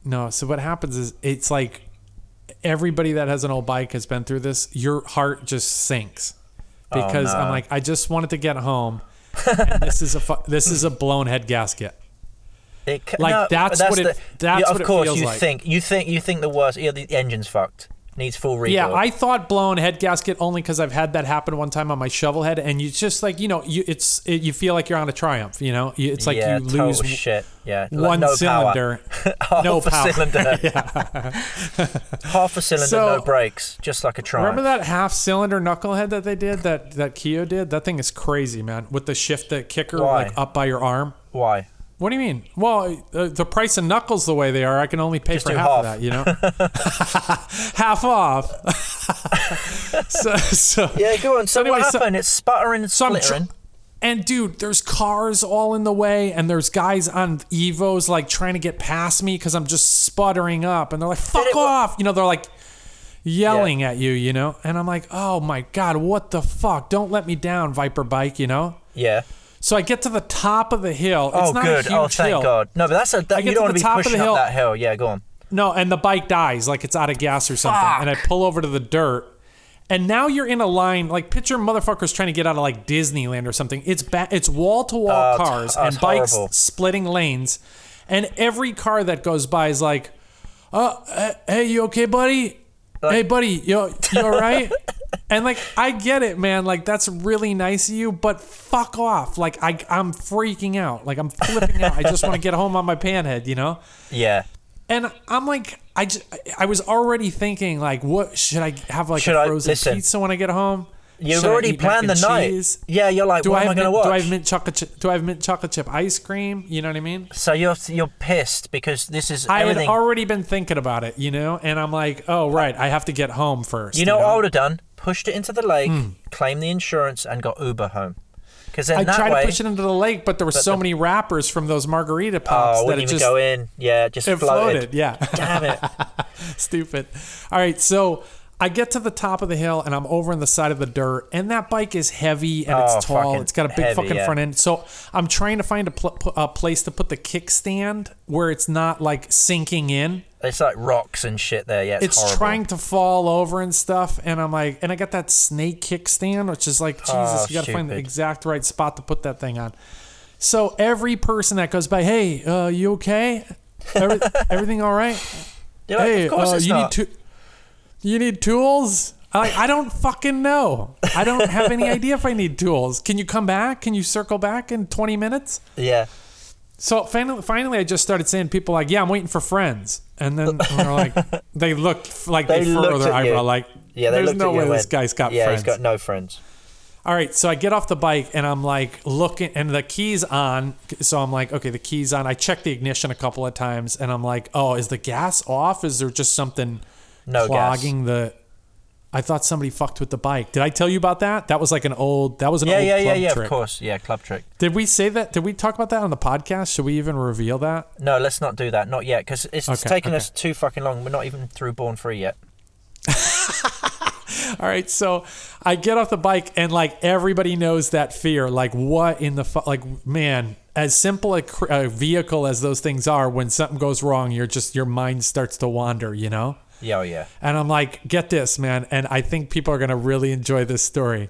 No. So what happens is it's like everybody that has an old bike has been through this. Your heart just sinks oh, because I'm Oh, like, I just wanted to get home. and this is a fu- this is a blown head gasket. It, ca- Like, no, that's what it- the- that's yeah, what of it course you like. think you think you think the worst. Yeah, the engine's fucked. Needs full rebuild. Yeah, I thought blown head gasket only because I've had that happen one time on my shovel head, and you just like you know you it's it, you feel like you're on a triumph. You know, you, it's like yeah, you lose shit. Yeah, one no cylinder. Half no a power. cylinder. Half a cylinder, So- no brakes, just like a Triumph. Remember that half cylinder knucklehead that they did that that Keo did? That thing is crazy, man. With the shift the kicker Why? like up by your arm. Why? What do you mean? Well, uh, the price of knuckles the way they are, I can only pay Just for do half, of that. You know, half off. so, so Yeah, go on. So, anyway, what so- happened? it's sputtering and So I'm tr- splittering. and dude, there's cars all in the way, and there's guys on Evos like trying to get past me because I'm just sputtering up, and they're like, "Fuck it wa- off!" You know, they're like yelling at you, you know, and I'm like, "Oh my god, what the fuck? Don't let me down, Viper Bike," you know. yeah. So I get to the top of the hill. It's Oh, not good. A huge Oh, thank hill. God. No, but that's a. That, you don't want the to be top of the pushing hill. up that hill. Yeah, go on. No, and the bike dies like it's out of gas or something. And I pull over to the dirt. And now you're in a line like picture motherfuckers trying to get out of like Disneyland or something. It's ba- it's wall to wall cars oh, and bikes horrible. splitting lanes. And every car that goes by is like, "Uh, uh, hey, you okay, buddy? Hey, buddy, you you all right?" and like I get it, man. Like that's really nice of you, but fuck off. Like I I'm freaking out. Like I'm flipping out. I just want to get home on my panhead, you know? Yeah. And I'm like, I, just, I was already thinking, like, what should I have like Should a I- frozen listen. pizza when I get home? You've Should already planned the and night. Yeah, you're like, Do what I am I have going to mint, watch? do I have mint chocolate? Chip, do I have mint chocolate chip ice cream? You know what I mean? so you're you're pissed because this is I had already been thinking about it, you know, and I'm like, oh right, I have to get home first. you know what I would have done? Pushed it into the lake, hmm. claimed the insurance, and got Uber home. Because. I tried way, to push it into the lake, but there were so the- many wrappers from those margarita oh, pops oh, that it just go in. Yeah, just it floated. floated. Yeah. Damn it. Stupid. All right, so I get to the top of the hill and I'm over on the side of the dirt, and that bike is heavy and Oh, it's tall. It's got a big heavy, fucking yeah. front end. So I'm trying to find a, pl- a place to put the kickstand where it's not like sinking in. It's like rocks and shit there. Yeah, it's, It's trying to fall over and stuff, and I'm like, and I got that snake kickstand, which is like, Jesus, Oh, you got to find the exact right spot to put that thing on. So every person that goes by, hey, uh, you okay? Every- everything all right? Like, hey, of course uh, you not. need to. You need tools. I, I don't fucking know. I don't have any idea if I need tools. Can you come back? Can you circle back in 20 minutes? yeah. So finally, finally, I just started saying people like, "Yeah, I'm waiting for friends," and then they're like, they looked like they, They furrow their at you. eyebrow, like, Yeah, "There's no way this went, guy's got yeah, friends." he's got no friends. All right, so I get off the bike and I'm like looking, and the keys on. So I'm like, okay, the keys on. I check the ignition a couple of times, and I'm like, oh, is the gas off? Is there just something No clogging the? I thought somebody fucked with the bike. Did I tell you about that? That was like an old. That was an Yeah, old yeah, yeah, yeah. trick. Of course, yeah. Club trick. Did we say that? Did we talk about that on the podcast? Should we even reveal that? No, let's not do that. Not yet, because it's Okay, taken okay. us too fucking long. We're not even through Born Free yet. All right, so I get off the bike and like everybody knows that fear. Like what in the fu- like man, as simple a, cr- a vehicle as those things are, when something goes wrong, you're just your mind starts to wander, you know. Yeah, oh, yeah. And I'm like, get this, man. And I think people are gonna really enjoy this story.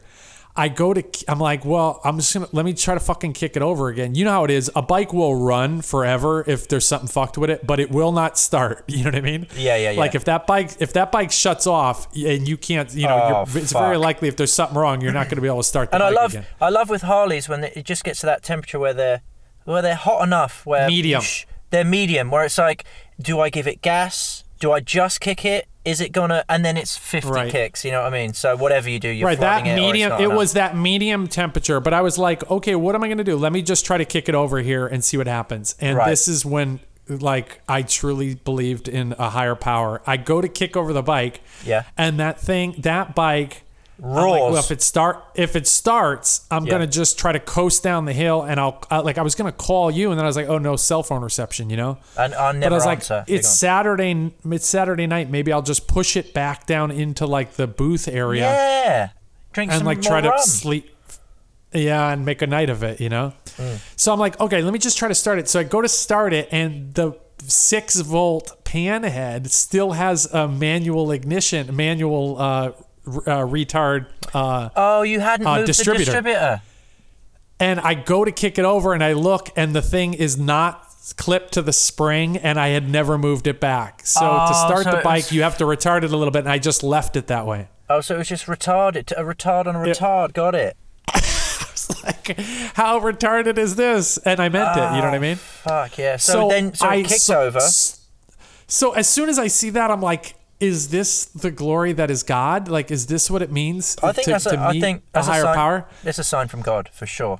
I go to, I'm like, well, I'm just gonna let me try to fucking kick it over again. You know how it is. A bike will run forever if there's something fucked with it, but it will not start. You know what I mean? Yeah, yeah, yeah. Like if that bike, if that bike shuts off and you can't, you know, Oh, you're, it's very likely if there's something wrong, you're not going to be able to start the And I love, again. I love with Harleys when it just gets to that temperature where they're, where they're hot enough, where Medium. sh- they're medium, where it's like, do I give it gas? Do I just kick it? Is it gonna? And then it's 50 Right. kicks. You know what I mean? So whatever you do, you're Right, that flooding it. medium. It was that medium temperature, but I was like, okay, what am I going to do? Let me just try to kick it over here and see what happens. And Right. this is when, like, I truly believed in a higher power. I go to kick over the bike, Yeah. and that thing, that bike, I'm like, well, if it start if it starts, I'm Yeah. gonna just try to coast down the hill, and I'll uh, like I was gonna call you, and then I was like, oh no, cell phone reception, you know. and I But never I was answer. like, it's. Saturday, it's Saturday night. Maybe I'll just push it back down into like the booth area yeah. Drink and some like try to sleep. Yeah, and make a night of it, you know. Mm. So I'm like, okay, let me just try to start it. So I go to start it, and the six volt panhead still has a manual ignition, manual uh, uh, retard. Uh, Oh, you hadn't Uh, moved distributor. the distributor. and I go to kick it over, and I look, and the thing is not clipped to the spring, and I had never moved it back. So Oh, to start so the bike, was- you have to retard it a little bit, and I just left it that way. Oh, so it was just retarded. A retard on a retard. Got it. like, how retarded is this? And I meant it. You know what I mean? Fuck yeah. So, then, so it kicked so, over. So as soon as I see that, I'm like, is this the glory that is God? Like, is this what it means I think to, that's a, to I meet think a higher a sign, power? It's a sign from God for sure.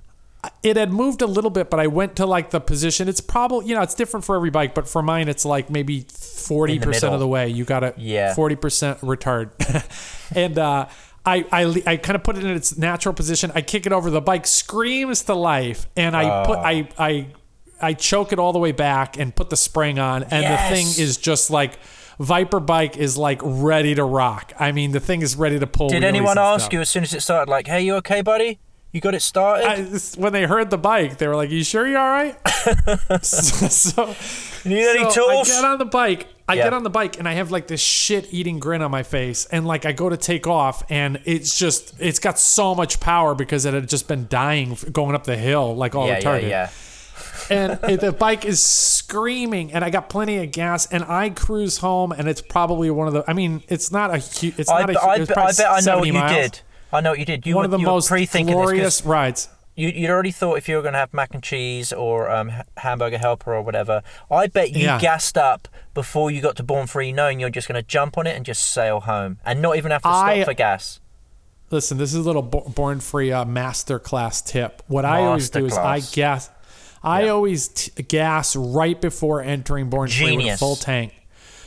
It had moved a little bit, but I went to like the position. It's probably, you know, it's different for every bike, but for mine, it's like maybe 40% of the way. You got to Yeah. 40% retard. and, uh, I, I, I kind of put it in its natural position. I kick it over. The bike screams to life, and I put I I I choke it all the way back and put the spring on, and the thing is just like Viper bike is like ready to rock. I mean, the thing is ready to pull. Did anyone ask stuff. you as soon as it started, like, "Hey, you okay, buddy? You got it started?" I, when they heard the bike, they were like, "You sure you're all right?" so, so, you need any so I get on the bike. I Yeah. get on the bike and I have like this shit eating grin on my face, and like I go to take off, and it's just it's got so much power because it had just been dying going up the hill like all yeah, yeah, yeah. And it, the bike is screaming, and I got plenty of gas, and I cruise home, and it's probably one of the. I mean, it's not a huge. It's I, not a. be- I probably bet I know what you miles. did. I know what you did. You One were, of the most glorious this rides. you, you'd already thought if you were going to have mac and cheese or um, hamburger helper or whatever. I bet you Yeah. gassed up before you got to Born Free, knowing you're just going to jump on it and just sail home and not even have to stop for gas. Listen, this is a little born free uh, master class tip. What I always do is I gas. I always t- gas right before entering born free with a full tank.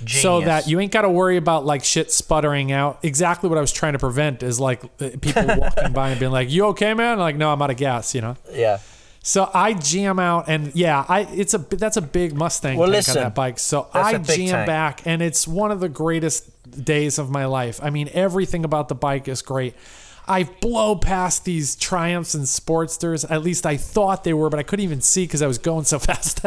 So that you ain't got to worry about like shit sputtering out. Exactly what I was trying to prevent is like uh, people walking by and being like, "You okay, man?" like, "No, I'm out of gas," you know. Yeah. So I jam out, and yeah, I it's a that's a big Mustang Well, tank listen, on that bike. So I jam tank. back, and it's one of the greatest days of my life. I mean, everything about the bike is great. I blow past these Triumphs and Sportsters. At least I thought they were, but I couldn't even see because I was going so fast.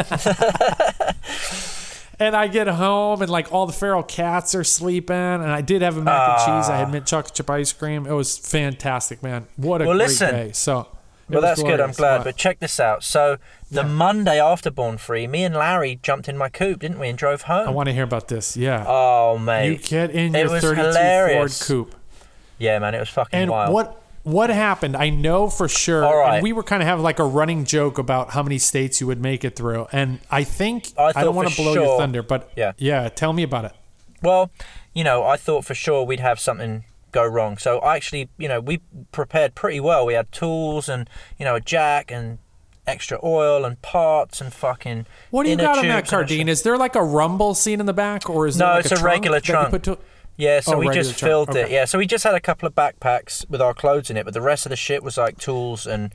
and I get home, and like all the feral cats are sleeping, and I did have a mac and cheese. I had mint chocolate chip ice cream. It was fantastic, man. What a Well, great listen. day. So. Well, that's good. I'm glad. What? But check this out. So the Monday after Born Free, me and Larry jumped in my coupe, didn't we, and drove home. I want to hear about this. Yeah. oh, man, You get in It your was 32 Ford coupe. Yeah, man, it was fucking And wild. what what happened? I know for sure. All right. And we were kind of having like a running joke about how many states you would make it through. And I think I I, don't want to blow sure- your thunder, but Yeah. yeah, tell me about it. Well, you know, I thought for sure we'd have something go wrong. So I actually, you know, we prepared pretty well. We had tools and, you know, a jack and extra oil and parts and fucking. What do you got on that Cardine? Is there like a rumble scene in the back, or is No, there like it's a, a trunk regular trunk. Yeah, so Oh, we just filled it. Yeah, so we just had a couple of backpacks with our clothes in it, but the rest of the shit was like tools and.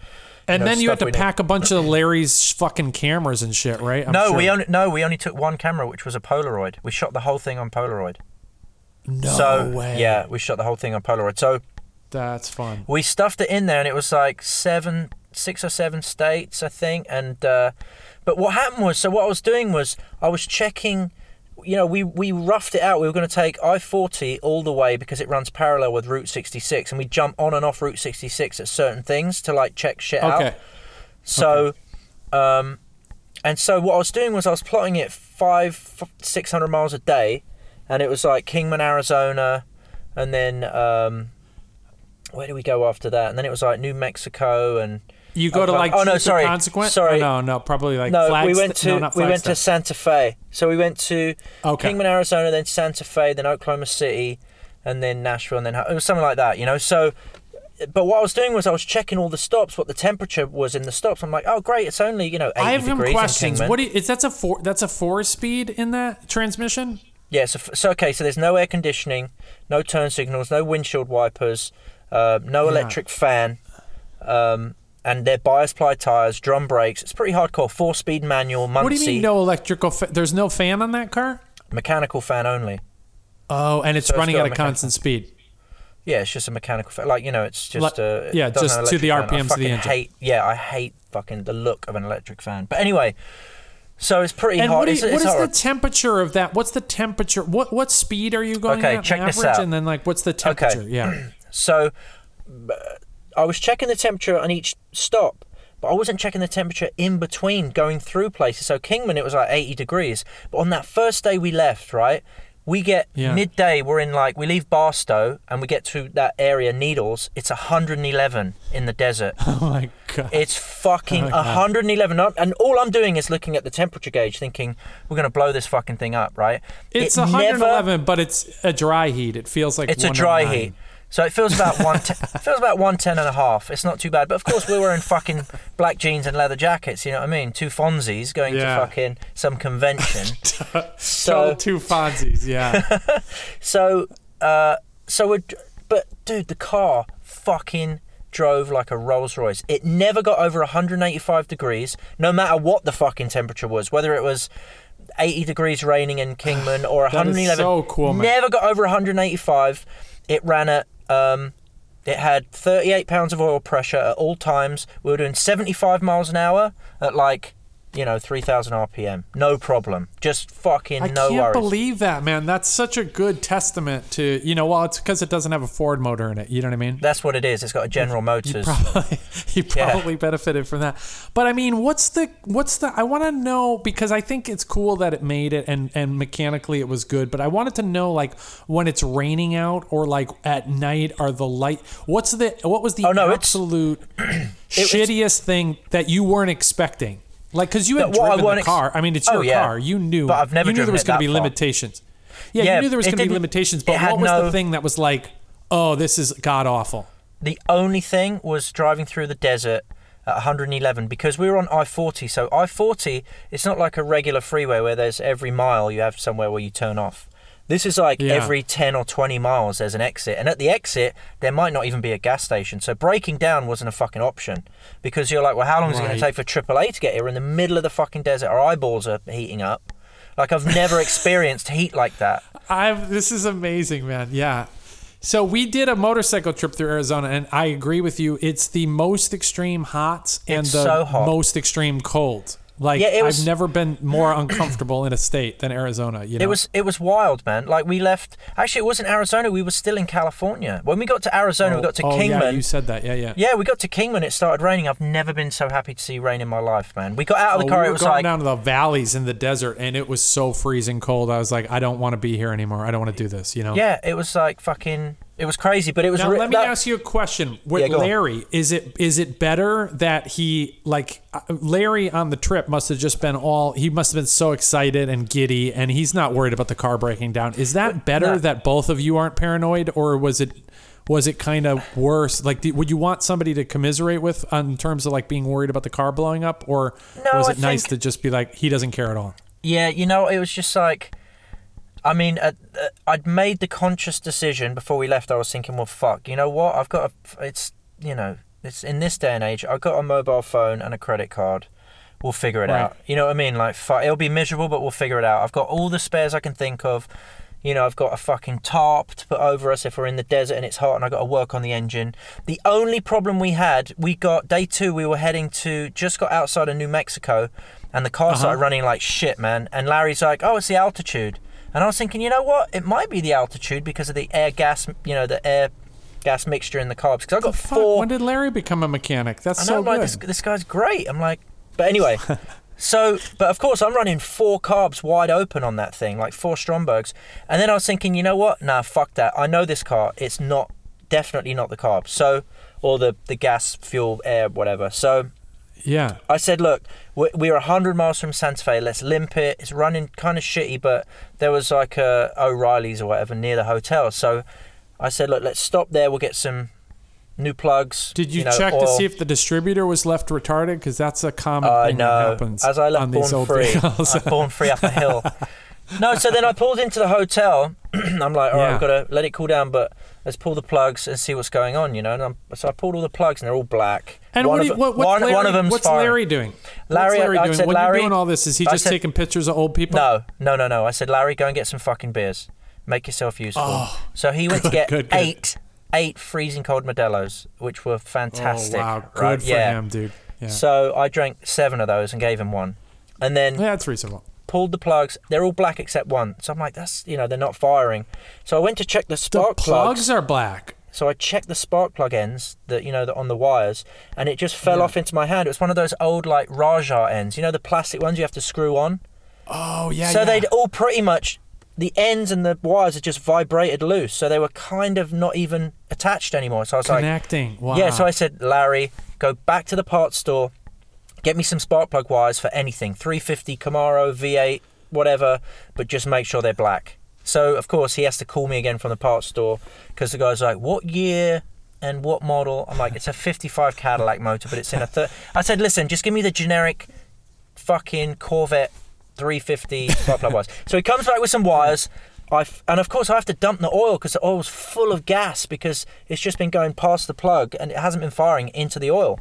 and know, then you had to pack a bunch of Larry's fucking cameras and shit, right? I'm no, sure. we only no, we only took one camera, which was a Polaroid. We shot the whole thing on Polaroid. no so way. yeah, we shot the whole thing on Polaroid. So that's fun. we stuffed it in there, and it was like seven, six or seven states, I think. And uh, but what happened was, so what I was doing was I was checking. You know, we we roughed it out. We were going to take I forty all the way because it runs parallel with Route sixty six, and we jump on and off Route sixty six at certain things to like check shit out. Okay. So, um, and so what I was doing was I was plotting it five, six hundred miles a day, and it was like Kingman, Arizona, and then um, where do we go after that? And then it was like New Mexico and You go to like Oh, no, sorry. Consequent? Sorry. Oh, no, no, probably like no, we went to no, we went to Santa Fe. So we went to Okay. Kingman, Arizona, then Santa Fe, then Oklahoma City, and then Nashville, and then it was something like that, you know. So, but what I was doing was I was checking all the stops, what the temperature was in the stops. I'm like, oh great, it's only you know 80 I have some questions. What do you, is that's a four? That's a four speed in that transmission. Yeah, so, so okay, so there's no air conditioning, no turn signals, no windshield wipers, uh, no Yeah. electric fan, um, and they're bias ply tires, drum brakes. It's pretty hardcore. Four speed manual, Muncie, What do you mean no electrical? Fa- There's no fan on that car. mechanical fan only. Oh, and it's So running got at a a constant speed. Yeah, it's just a mechanical fan. Like you know, it's just uh, yeah, just to the fan. RPMs of the engine. Hate, yeah, I hate fucking the look of an electric fan. But anyway, so it's pretty And hard. what, do it's, what it's is the temperature of that? What's the temperature? What what speed are you going Okay, at? check on this out. And then like, what's the temperature? Yeah. So I was checking the temperature on each stop, but I wasn't checking the temperature in between going through places. So Kingman, it was like 80 degrees. But on that first day we left, right, we get Yeah. midday, we're in like, we leave Barstow and we get to that area, Needles, it's 111 in the desert. oh my god. It's fucking Oh, 111. up, And all I'm doing is looking at the temperature gauge thinking, we're going to blow this fucking thing up, right? It's It 111, but it's a dry heat. It feels like it's a dry heat. So it feels about one te- it feels about 110 and a half. It's not too bad. But of course we're wearing fucking black jeans and leather jackets, you know what I mean? Two Fonzies going Yeah. to fucking some convention. So two Fonzies, yeah. so uh so we but dude, the car fucking drove like a Rolls Royce. It never got over 185 degrees, no matter what the fucking temperature was, whether it was 80 degrees raining in Kingman or That is 111. so cool, man. Never got over 185. It ran at um it had 38 pounds of oil pressure at all times. We were doing 75 miles an hour at like, you know, 3000 RPM. No problem. Just fucking I no can't believe that, man. That's such a good testament to you know. Well, it's because it doesn't have a Ford motor in it. You know what I mean? That's what it is. It's got a General Motors. probably he Yeah. probably benefited from that. But I mean, what's the what's the I want to know because I think it's cool that it made it and and mechanically it was good, but I wanted to know like when it's raining out or like at night are the light what's the what was the Oh, no, absolute shittiest thing that you weren't expecting? Like cuz you had That I driven the ex- car. I mean, it's Oh, your yeah. car. You knew But I've never you knew there was going to be far. limitations. Yeah, Yeah, you knew there was going to be limitations, but what was the thing that was like, "Oh, this is god awful." The only thing was driving through the desert at 111 because we were on I-40. So I-40, it's not like a regular freeway where there's every mile you have somewhere where you turn off. This is like Yeah. every 10 or 20 miles there's an exit. And at the exit, there might not even be a gas station. So breaking down wasn't a fucking option because you're like, well, how long is it going to take for AAA to get here? We're in the middle of the fucking desert. Our eyeballs are heating up. Like I've never experienced heat like that. I've this is amazing, man. Yeah. So we did a motorcycle trip through Arizona, and I agree with you. It's the most extreme hot and It's the so hot. most extreme colds. Like Yeah, it was- I've never been more uncomfortable in a state than Arizona. You know, It was it was wild, man. Like we left. Actually, it wasn't Arizona. We were still in California when we got to Arizona. we oh, got to oh, Kingman. yeah, you said that. Yeah, yeah. Yeah, we got to Kingman. It started raining. I've never been so happy to see rain in my life, man. We got out of the Oh, car. we it were was going like down to the valleys in the desert, and it was so freezing cold. I was like, I don't want to be here anymore. I don't want to do this. You know. yeah, it was like fucking. It was crazy, but it was. Now let me that- ask you a question. With Yeah, go on. Larry, is it is it better that he like uh, Larry on the trip must have just been all he must have been so excited and giddy, and he's not worried about the car breaking down. Is that better no. that both of you aren't paranoid, or was it was it kind of worse? Like, would you want somebody to commiserate with in terms of like being worried about the car blowing up, or No, was I it nice think- to just be like he doesn't care at all? Yeah, you know, it was just like, I mean, uh, uh, I'd made the conscious decision before we left. I was thinking, well, fuck, you know what? I've got a, it's, you know, it's in this day and age. I've got a mobile phone and a credit card. We'll figure it Right. out. You know what I mean? Like, fuck, it'll be miserable, but we'll figure it out. I've got all the spares I can think of. You know, I've got a fucking tarp to put over us if we're in the desert and it's hot and I've got to work on the engine. The only problem we had, we got day two, we were heading to, just got outside of New Mexico and the car started running like shit, man. And Larry's like, oh, it's the altitude. And I was thinking, you know what? It might be the altitude because of the air gas, you know, the air gas mixture in the carbs. Because I've got Fuck, four. when did Larry become a mechanic? That's I know, so I'm like, good. this, this guy's great. I'm like, but anyway. so, but of course, I'm running four carbs wide open on that thing, like four Strombergs. And then I was thinking, you know what? Nah, fuck that. I know this car. It's not, definitely not the carbs. So, or the, the gas, fuel, air, whatever. So, yeah. I said, look, we- we're 100 miles from Santa Fe. Let's limp it. It's running kind of shitty, but there was like a O'Reilly's or whatever near the hotel. So I said, look, let's stop there. We'll get some new plugs. Did you, know, check to see if the distributor was left retarded? Because that's a common I thing that happens As I left Born Free. I Born Free up a hill. no, so then I pulled into the hotel. I'm like, all right, Yeah. I've got to let it cool down, but let's pull the plugs and see what's going on, you know. And I'm, so I pulled all the plugs, and they're all black. And one what, of, what, one, Larry, one of them's what's firing. Larry doing? Larry, what's Larry I doing? said, when Larry- doing all this, is he just said- taking pictures of old people? No, no, no, no. I said, Larry, go and get some fucking beers. Make yourself useful. Oh, so he went to get good, good. eight, eight freezing cold Modelo's, which were fantastic. Oh, wow. Good right? for yeah. him, dude. Yeah. So I drank seven of those and gave him one, and then yeah, that's reasonable. Pulled the plugs. They're all black except one. So I'm like, that's you know, they're not firing. So I went to check the The spark plugs plugs. are black. So I checked the spark plug ends that you know that on the wires, and it just fell Yeah. off into my hand. It was one of those old like Raja ends, you know, the plastic ones you have to screw on. Oh, yeah. so yeah. they'd all pretty much the ends and the wires had just vibrated loose, so they were kind of not even attached anymore. So I was like, Connecting. Wow. yeah. So I said, Larry, go back to the parts store, get me some spark plug wires for anything, 350 Camaro V8, whatever, but just make sure they're black. So of course he has to call me again from the parts store because the guy's like, what year? And what model? I'm like, it's a 55 Cadillac motor, but it's in a third. I said, listen, just give me the generic fucking Corvette 350 spark plug wires. So he comes back with some wires. I f- and of course I have to dump the oil because the oil's full of gas because it's just been going past the plug and it hasn't been firing into the oil.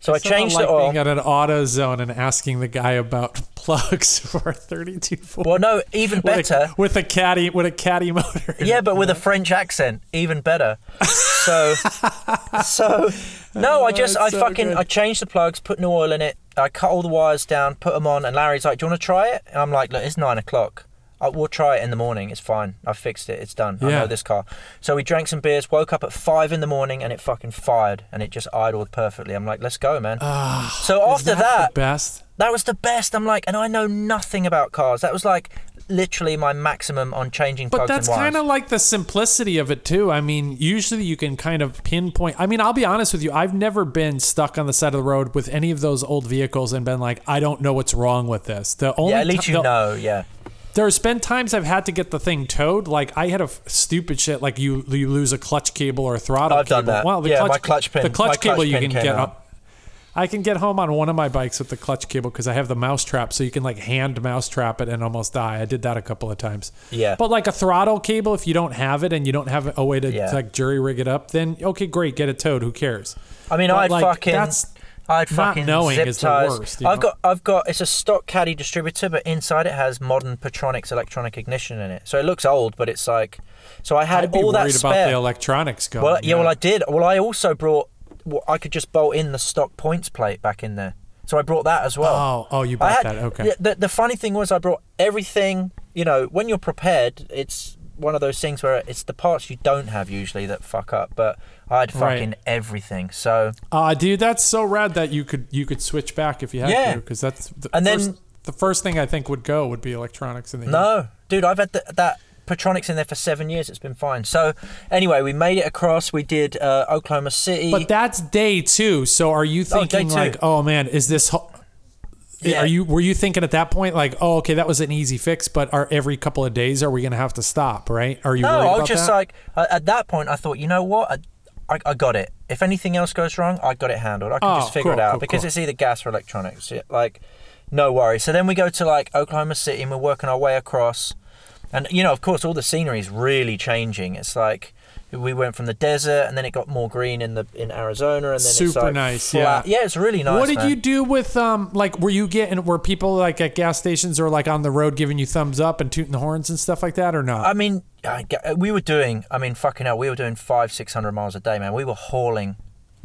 So It's I changed like the oil. being at an auto zone and asking the guy about plugs for a 32 Ford. Well, no, even with better. A, with a caddy, with a caddy motor. Yeah, but with a French accent, even better. So, so no, I just oh, I so fucking good. I changed the plugs, put new oil in it. I cut all the wires down, put them on, and Larry's like, "Do you want to try it?" And I'm like, "Look, it's nine o'clock. I, we'll try it in the morning. It's fine. I fixed it. It's done. I know this car." So we drank some beers, woke up at five in the morning, and it fucking fired, and it just idled perfectly. I'm like, "Let's go, man." Ah, so after that, that, the best. that was the best. I'm like, and I know nothing about cars. That was like literally my maximum on changing But that's kind of like the simplicity of it too. I mean, usually you can kind of pinpoint. I mean, I'll be honest with you. I've never been stuck on the side of the road with any of those old vehicles and been like, I don't know what's wrong with this. The only yeah, at least ti- you the- know. Yeah. There's been times I've had to get the thing towed. Like I had a f- stupid shit, like you you lose a clutch cable or a throttle I've cable. done that. Well, the Yeah, clutch, my clutch pin- the clutch my clutch cable you pin can get out. up. I can get home on one of my bikes with the clutch cable because I have the mouse trap, so you can like hand mouse trap it and almost die. I did that a couple of times. Yeah. But like a throttle cable, if you don't have it and you don't have a way to Yeah. like jury rig it up, then okay, great, get it towed. Who cares? I mean, But, I'd like, fucking, that's I'd not fucking knowing zip is the ties. worst, you I've know? got, I've got, it's a stock caddy distributor, but inside it has modern Pertronix electronic ignition in it. So it looks old, but it's like, so I had I'd be all that worried about spare. the electronics going. well, yeah, well, I did. Well, I also brought, well, I could just bolt in the stock points plate back in there. So I brought that as well. Oh, oh, you I bought had, that? Okay. The, the, the funny thing was, I brought everything. You know, when you're prepared, it's one of those things where it's the parts you don't have usually that fuck up. But I had Right. fucking everything. So Ah, dude, that's so rad that you could you could switch back if you had Yeah. to, because that's the And then- first, the first thing I think would go would be electronics in the no, dude, I've had th that Pertronix in there for seven years. It's been fine. So anyway, we made it across. We did uh, Oklahoma City. But that's day two. So are you Oh, thinking two. like, oh man, is this? Ho- Yeah. Are you were you thinking at that point like, oh okay, that was an easy fix, but are every couple of days are we gonna have to stop? Right? Are you no, worried I about was just that? like uh, at that point. I thought, you know what? I, I, I got it. If anything else goes wrong, I got it handled. I can Oh, just figure cool, it out cool, because cool. it's either gas or electronics. Like, no worry. So then we go to like Oklahoma City and we're working our way across, and you know, of course, all the scenery is really changing. It's like we went from the desert and then it got more green in the in Arizona and then it's Super like nice, flat. yeah. yeah, it's really nice. what did man. you do with um like were you getting were people like at gas stations or like on the road giving you thumbs up and tooting the horns and stuff like that or not? I mean, we were doing. I mean, fucking hell, we were doing five, six hundred miles a day, man. We were hauling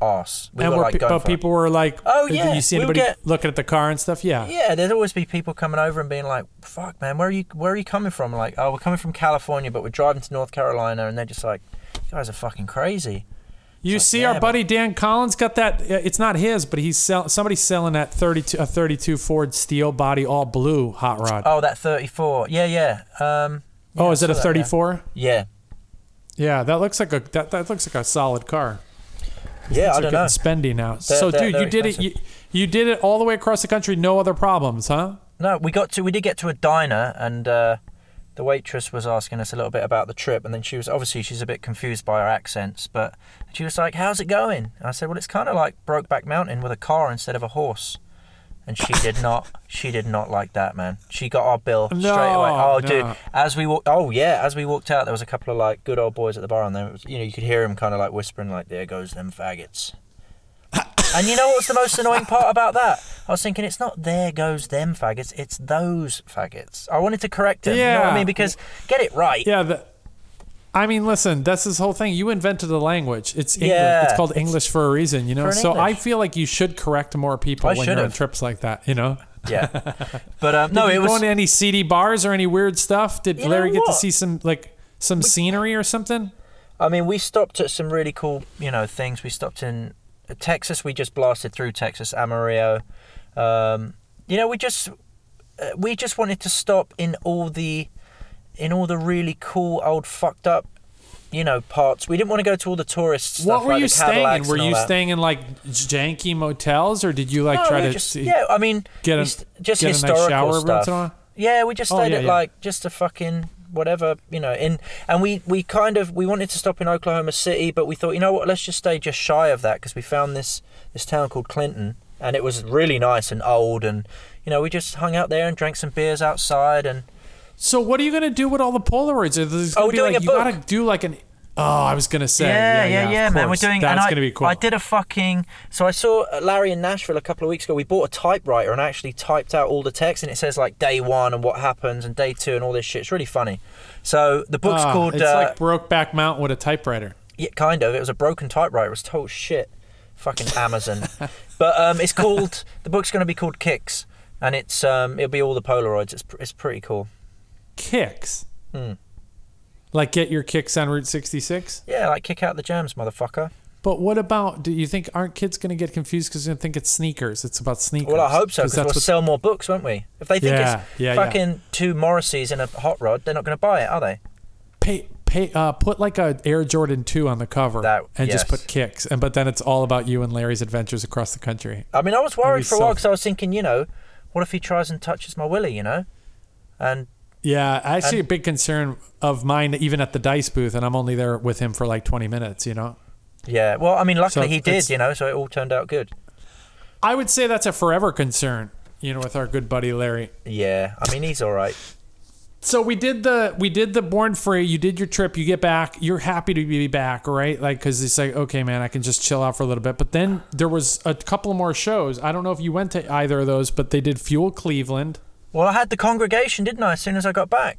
ass We and were like pe- but people were like, Oh, did yeah, you see anybody get- looking at the car and stuff? Yeah. Yeah, there'd always be people coming over and being like, "Fuck, man, where are you? Where are you coming from?" Like, "Oh, we're coming from California, but we're driving to North Carolina," and they're just like, "You guys are fucking crazy." You like, see, yeah, our buddy Dan Collins got that. uh, It's not his, but he's sell, somebody's selling that 32 a 32 Ford steel body all blue hot rod. Oh, Oh, that 34. Yeah, yeah. Um, is it a saw that, yeah. 34? yeah, Yeah, that looks like a that, that looks like a solid car. yeah. I don't know. spendy now. so, they're- dude, they're you did it. You, you did it all the way across the country, no other problems, huh? No, we got to. We did get to a diner, and uh, the waitress was asking us a little bit about the trip, and then she was obviously she's a bit confused by our accents, but she was like, "How's it going?" And I said, "Well, it's kind of like Brokeback Mountain with a car instead of a horse." and she did not. She did not like that, man. She got our bill straight away. Oh, dude! As we walked, oh yeah, as we walked out, there was a couple of like good old boys at the bar, and there was, you know, you could hear him kind of like whispering, like, "There goes them faggots." And you know what's the most annoying part about that? I was thinking, it's not "there goes them faggots," it's those faggots. I wanted to correct him. You know what I mean? Because get it right. Yeah, the, I mean, listen, that's this whole thing. You invented the language. It's English. Yeah, it's called English for a reason, you know. So I feel like you should correct more people I when you're on trips like that, you know. Yeah. But um, no, it was. go into any seedy bars or any weird stuff? Did You Larry get to see some like some scenery or something? I mean, we stopped at some really cool, you know, things. We stopped in Texas. We just blasted through Texas, Amarillo. Um, you know, we just uh, we just wanted to stop in all the in all the really cool old fucked up, you know, parts. We didn't want to go to all the tourist stuff. what were like you staying in? Were you that. staying in like janky motels, or did you like No, try to just, see- yeah. I mean, get a- just get a nice shower stuff. in a while? Yeah, we just Oh, stayed yeah, at yeah. like just a fucking whatever, you know. In and we we kind of we wanted to stop in Oklahoma City, but we thought, you know what, let's just stay just shy of that because we found this this town called Clinton, and it was really nice and old, and you know we just hung out there and drank some beers outside, and So what are you gonna do with all the Polaroids? Are these Oh, be doing like a you gotta do like an? Oh, I was gonna say. yeah, yeah, yeah, yeah, man. We're doing. That's and I, gonna be cool. I did a fucking. So I saw Larry in Nashville a couple of weeks ago. We bought a typewriter and I actually typed out all the text, and it says like day one and what happens and day two and all this shit. It's really funny. So the book's Ah, called. It's uh, like Brokeback Mountain with a typewriter. Yeah, kind of. It was a broken typewriter. It was total shit. Fucking Amazon. but um, it's called. The book's going to be called Kicks, and it's um, it'll be all the Polaroids. It's pr- it's pretty cool. Kicks. Hmm. Like get your kicks on Route 66. Yeah, like kick out the jams, motherfucker. But what about? Do you think aren't kids gonna get confused because they think it's sneakers? It's about sneakers. Well, I hope so because we'll sell more books, won't we? If they think Yeah, it's yeah, yeah. fucking two Morrisseys in a hot rod, they're not going to buy it, are they? pay pay uh put like a Air Jordan 2 on the cover That- and just put kicks and but then it's all about you and Larry's adventures across the country. I mean, I was worried for a while because I was thinking, you know, what if he tries and touches my willy, you know? And Yeah, actually a big concern of mine even at the dice booth and I'm only there with him for like 20 minutes, you know. yeah, well, I mean, luckily So he did, you know, so it all turned out good. I would say that's a forever concern, you know, with our good buddy Larry. Yeah, I mean, he's all right. So we did the we did the born free. You did your trip. You get back. You're happy to be back, right? Like because it's like okay, man, I can just chill out for a little bit. But then there was a couple more shows. I don't know if you went to either of those, but they did Fuel Cleveland. Well, I had the congregation, didn't I, as soon as I got back?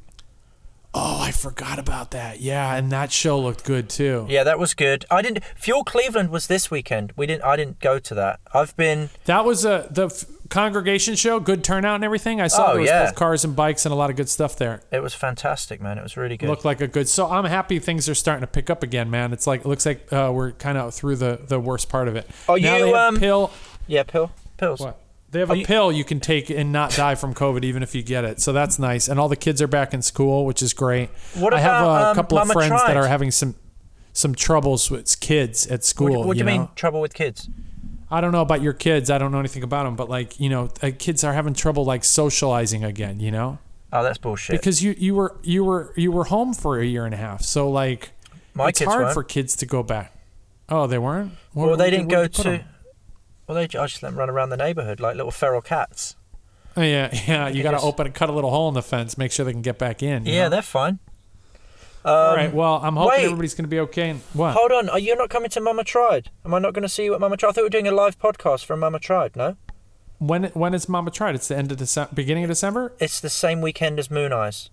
Oh, I forgot about that. Yeah, and that show looked good too. Yeah, that was good. I didn't. Fuel Cleveland was this weekend. We didn't. I didn't go to that. I've been. That was a the f- congregation show. Good turnout and everything. I saw Oh, there was yeah. both cars and bikes and a lot of good stuff there. It was fantastic, man. It was really good. Looked like a good. So I'm happy things are starting to pick up again, man. It's like it looks like uh, we're kind of through the the worst part of it. Are now you, um, pill? yeah, pill, pills. What? They have a pill you can take and not die from COVID, even if you get it. So that's nice. And all the kids are back in school, which is great. What I have a um, couple Mama of friends that are having some some troubles with kids at school. What, what do you mean trouble with kids? I don't know about your kids. I don't know anything about them, but like you know, uh, kids are having trouble like socializing again. You know, Oh, that's bullshit. because you you were you were you were home for a year and a half, so like My it's hard weren't. for kids to go back. Oh, they weren't. Where- well, they didn't go to. 'em? Well, they, I just let them run around the neighborhood like little feral cats. Oh, yeah, yeah. You got to just- open, and cut a little hole in the fence, make sure they can get back in. Yeah, know? they're fine. All um, right. Well, I'm hoping wait. everybody's going to be okay. And what? Hold on, are you not coming to Mama Tried? Am I not going to see you at Mama Tried? I thought we were doing a live podcast from Mama Tried. No, When when is Mama Tried? It's the end of December, beginning of December. it's the same weekend as Mooneyes,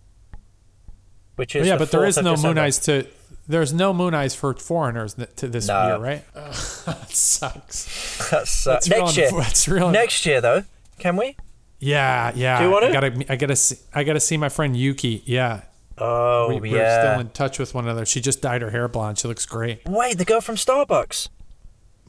which is oh, yeah, the but there is 4th is of no December. Moon Eyes to. There's no Mooneyes for foreigners to this No. year, right? that sucks. That's, uh, That's next real, year. That's real. Next year, though, can we? Yeah, yeah. Do you wanna? I gotta, I gotta see, I gotta see my friend Yuki. Yeah, Oh we, we're yeah. still in touch with one another. She just dyed her hair blonde. She looks great. Wait, the girl from Starbucks.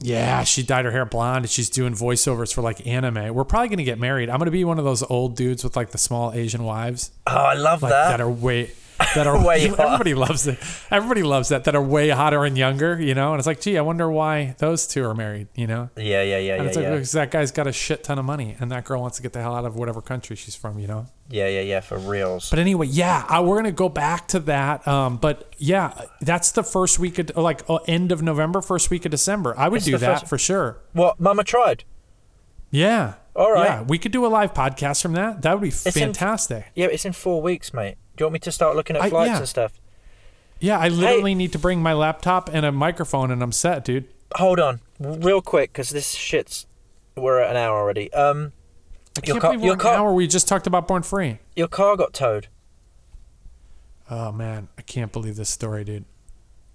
Yeah, she dyed her hair blonde and she's doing voiceovers for like anime. We're probably gonna get married. I'm gonna be one of those old dudes with like the small Asian wives. Oh, I love like that. that are way that are Way hot. everybody loves it. Everybody loves that that are way hotter and younger, you know. And it's like, gee, I wonder why those two are married, you know. yeah, yeah, yeah, And yeah, like yeah. because that guy's got a shit ton of money, and that girl wants to get the hell out of whatever country she's from, you know. yeah, yeah, yeah, for reals. But anyway, yeah, I, we're gonna go back to that. Um, but yeah, that's the first week of like uh, end of November, first week of December. I would It's do that first- for sure. Well, Mama Tried? Yeah, All right. Yeah, we could do a live podcast from that. That would be in- fantastic. Yeah, it's in four weeks, mate. Do you want me to start looking at I- flights yeah. and stuff? yeah, I literally need to bring my laptop and a microphone, and I'm set, dude. Hold on, real quick, because this shit's. We're at an hour already. Um, I Your can't car- believe your we're an car- hour. We just talked about Born Free. your car got towed. Oh man, I can't believe this story, dude.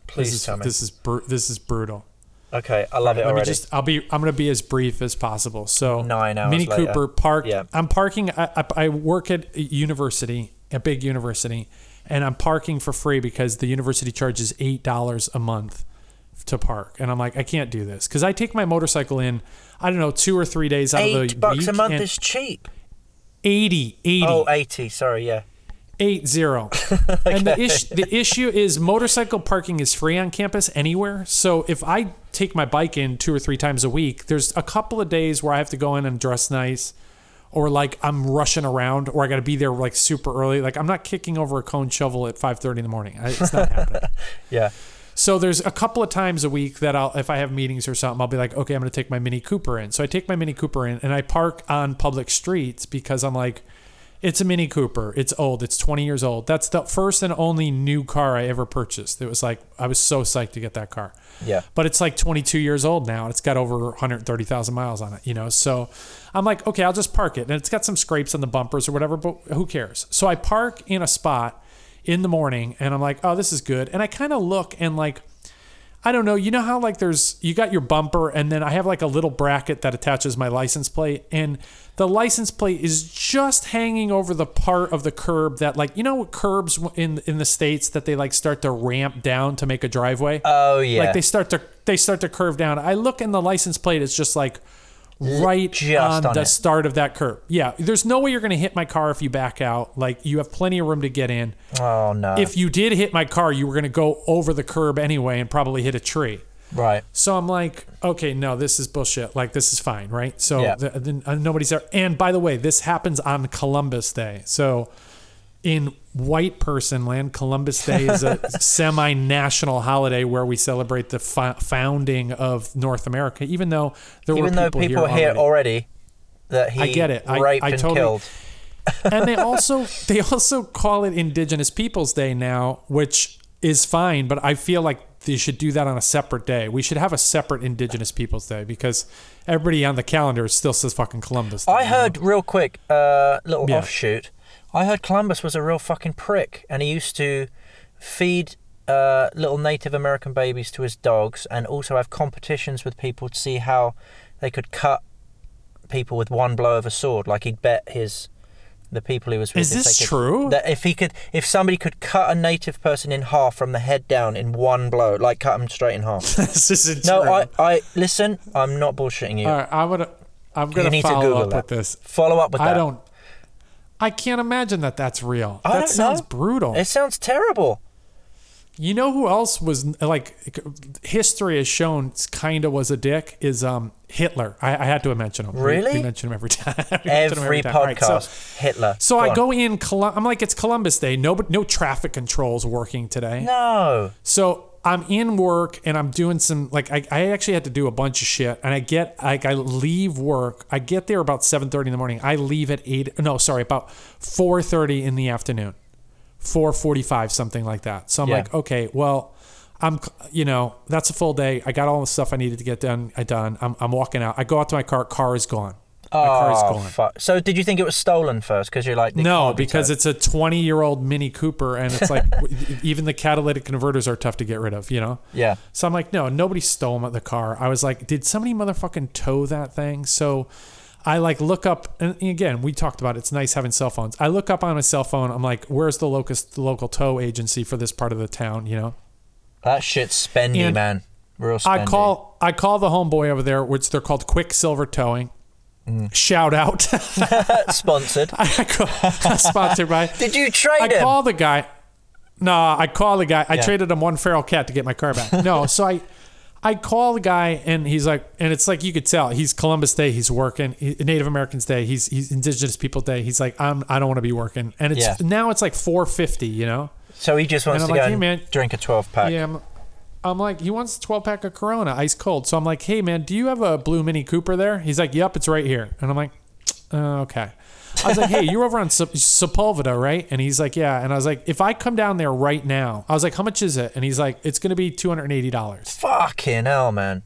Please this is tell me. this is bru- this is brutal. Okay, I love it Let me just I'll be I'm gonna be as brief as possible. So Nine hours Mini later. Cooper parked. Yeah. I'm parking. I, I, I work at university, a big university, and I'm parking for free because the university charges eight dollars a month to park. And I'm like, I can't do this because I take my motorcycle in. I don't know, two or three days out of the Eight bucks a month is cheap. 80, 80. Oh, 80, sorry, yeah. Eight zero. And the issue the issue is motorcycle parking is free on campus anywhere. So if I take my bike in two or three times a week, there's a couple of days where I have to go in and dress nice, or like I'm rushing around, or I got to be there like super early. Like I'm not kicking over a cone shovel at five thirty in the morning. It's not happening. Yeah. So there's a couple of times a week that I'll, if I have meetings or something, I'll be like, okay, I'm going to take my Mini Cooper in. So I take my Mini Cooper in and I park on public streets because I'm like, it's a Mini Cooper. It's old. It's 20 years old. That's the first and only new car I ever purchased. It was like, I was so psyched to get that car. Yeah. But it's like 22 years old now. It's got over 130,000 miles on it, you know? So I'm like, okay, I'll just park it. And it's got some scrapes on the bumpers or whatever, but who cares? So I park in a spot in the morning and I'm like, oh, this is good. And I kind of look and like, I don't know. You know how like there's you got your bumper and then I have like a little bracket that attaches my license plate and the license plate is just hanging over the part of the curb that like you know curbs in in the states that they like start to ramp down to make a driveway. Oh, yeah. Like they start to they start to curve down. I look and the license plate is just like right just on, on the it. start of that curb. Yeah, there's no way you're going to hit my car if you back out. Like you have plenty of room to get in oh, no. if you did hit my car, you were going to go over the curb anyway and probably hit a tree. right. So I'm like, okay, no, this is bullshit. Like, this is fine, right? So Yeah. the, the, uh, nobody's there. And by the way, this happens on Columbus Day. So in white person land, Columbus Day is a semi national holiday where we celebrate the fo- founding of North America, even though there Even were though people, people here here already. already that he I get it. I- raped I and totally- killed. and they also they also call it Indigenous Peoples Day now, which is fine, but I feel like they should do that on a separate day. We should have a separate Indigenous Peoples Day because everybody on the calendar still says fucking Columbus. Day, I you know? heard real quick, uh, little Yeah. offshoot. I heard Columbus was a real fucking prick, and he used to feed uh, little Native American babies to his dogs, and also have competitions with people to see how they could cut people with one blow of a sword. Like he'd bet his the people he was with. Is this could- true? That if he could, if somebody could cut a native person in half from the head down in one blow, like cut them straight in half. this isn't no, true. I, I listen. I'm not bullshitting you. All right, I would. I'm gonna need to follow Google up that. with this. Follow up with that. I don't. I can't imagine that that's real. I that sounds know. brutal. It sounds terrible. You know who else was like history has shown kind of was a dick is um Hitler. I, I had to mention him. Really? We, mention him every time. Him Every time. All right, podcast, so, Hitler. so I on. go in. Colum- I'm like, it's Columbus Day. No, no traffic controls working today. No. So I'm in work and I'm doing some like I, I actually had to do a bunch of shit and I get like I leave work. I get there about 7:30 in the morning. I leave at 8 no, sorry, about 4:30 in the afternoon. 4:45 something like that. So I'm Yeah. like, okay, well, I'm you know, that's a full day. I got all the stuff I needed to get done. I done. I'm, I'm walking out. I go out to my car. Car is gone. My car is Oh, fuck. So did you think it was stolen first? Because you're like, No, be because it's a 20 year old Mini Cooper, and it's like even the catalytic converters are tough to get rid of, you know? Yeah. So I'm like, no, nobody stole the car. I was like, did somebody motherfucking tow that thing? So I like look up, and again, we talked about it. it's nice having cell phones. I look up on my cell phone. I'm like, where's the locust, the local tow agency for this part of the town? You know? That shit's spendy, And man. Real spendy. I call I call the homeboy over there, which they're called Quicksilver Towing. Mm. Shout out! Sponsored. I sponsored by. Did you trade I him? call the guy. No, I call the guy. I Yeah. traded him one feral cat to get my car back. No, so I, I call the guy and he's like, and it's like you could tell he's Columbus Day. He's working Native Americans Day. He's he's Indigenous People Day. He's like, I'm I don't want to be working. And it's Yeah. now it's like 4:50. You know. so he just wants to I'm go like, hey, and man. drink a 12 pack. Yeah. I'm, I'm like, he wants a 12 pack of Corona, ice cold. So I'm like, hey man, do you have a blue Mini Cooper there? He's like, yep, it's right here. And I'm like, Uh, okay. I was like, hey, you're over on Sep- Sepulveda, right? And he's like, yeah. And I was like, if I come down there right now, I was like, how much is it? And he's like, it's going to be $280. Fucking hell, man.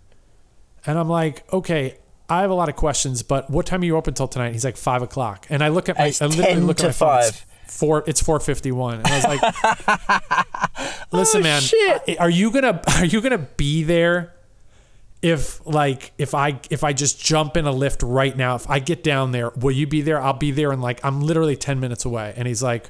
And I'm like, okay, I have a lot of questions, but what time are you open till tonight? He's like, five o'clock. And I look at my, It's I literally look at my phone. It's 5. Four, it's 451. And I was like, listen, Oh, man, shit. are you going to, are you going to be there? If like if I if I just jump in a lift right now, if I get down there, will you be there? I'll be there and like I'm literally ten minutes away. And he's like,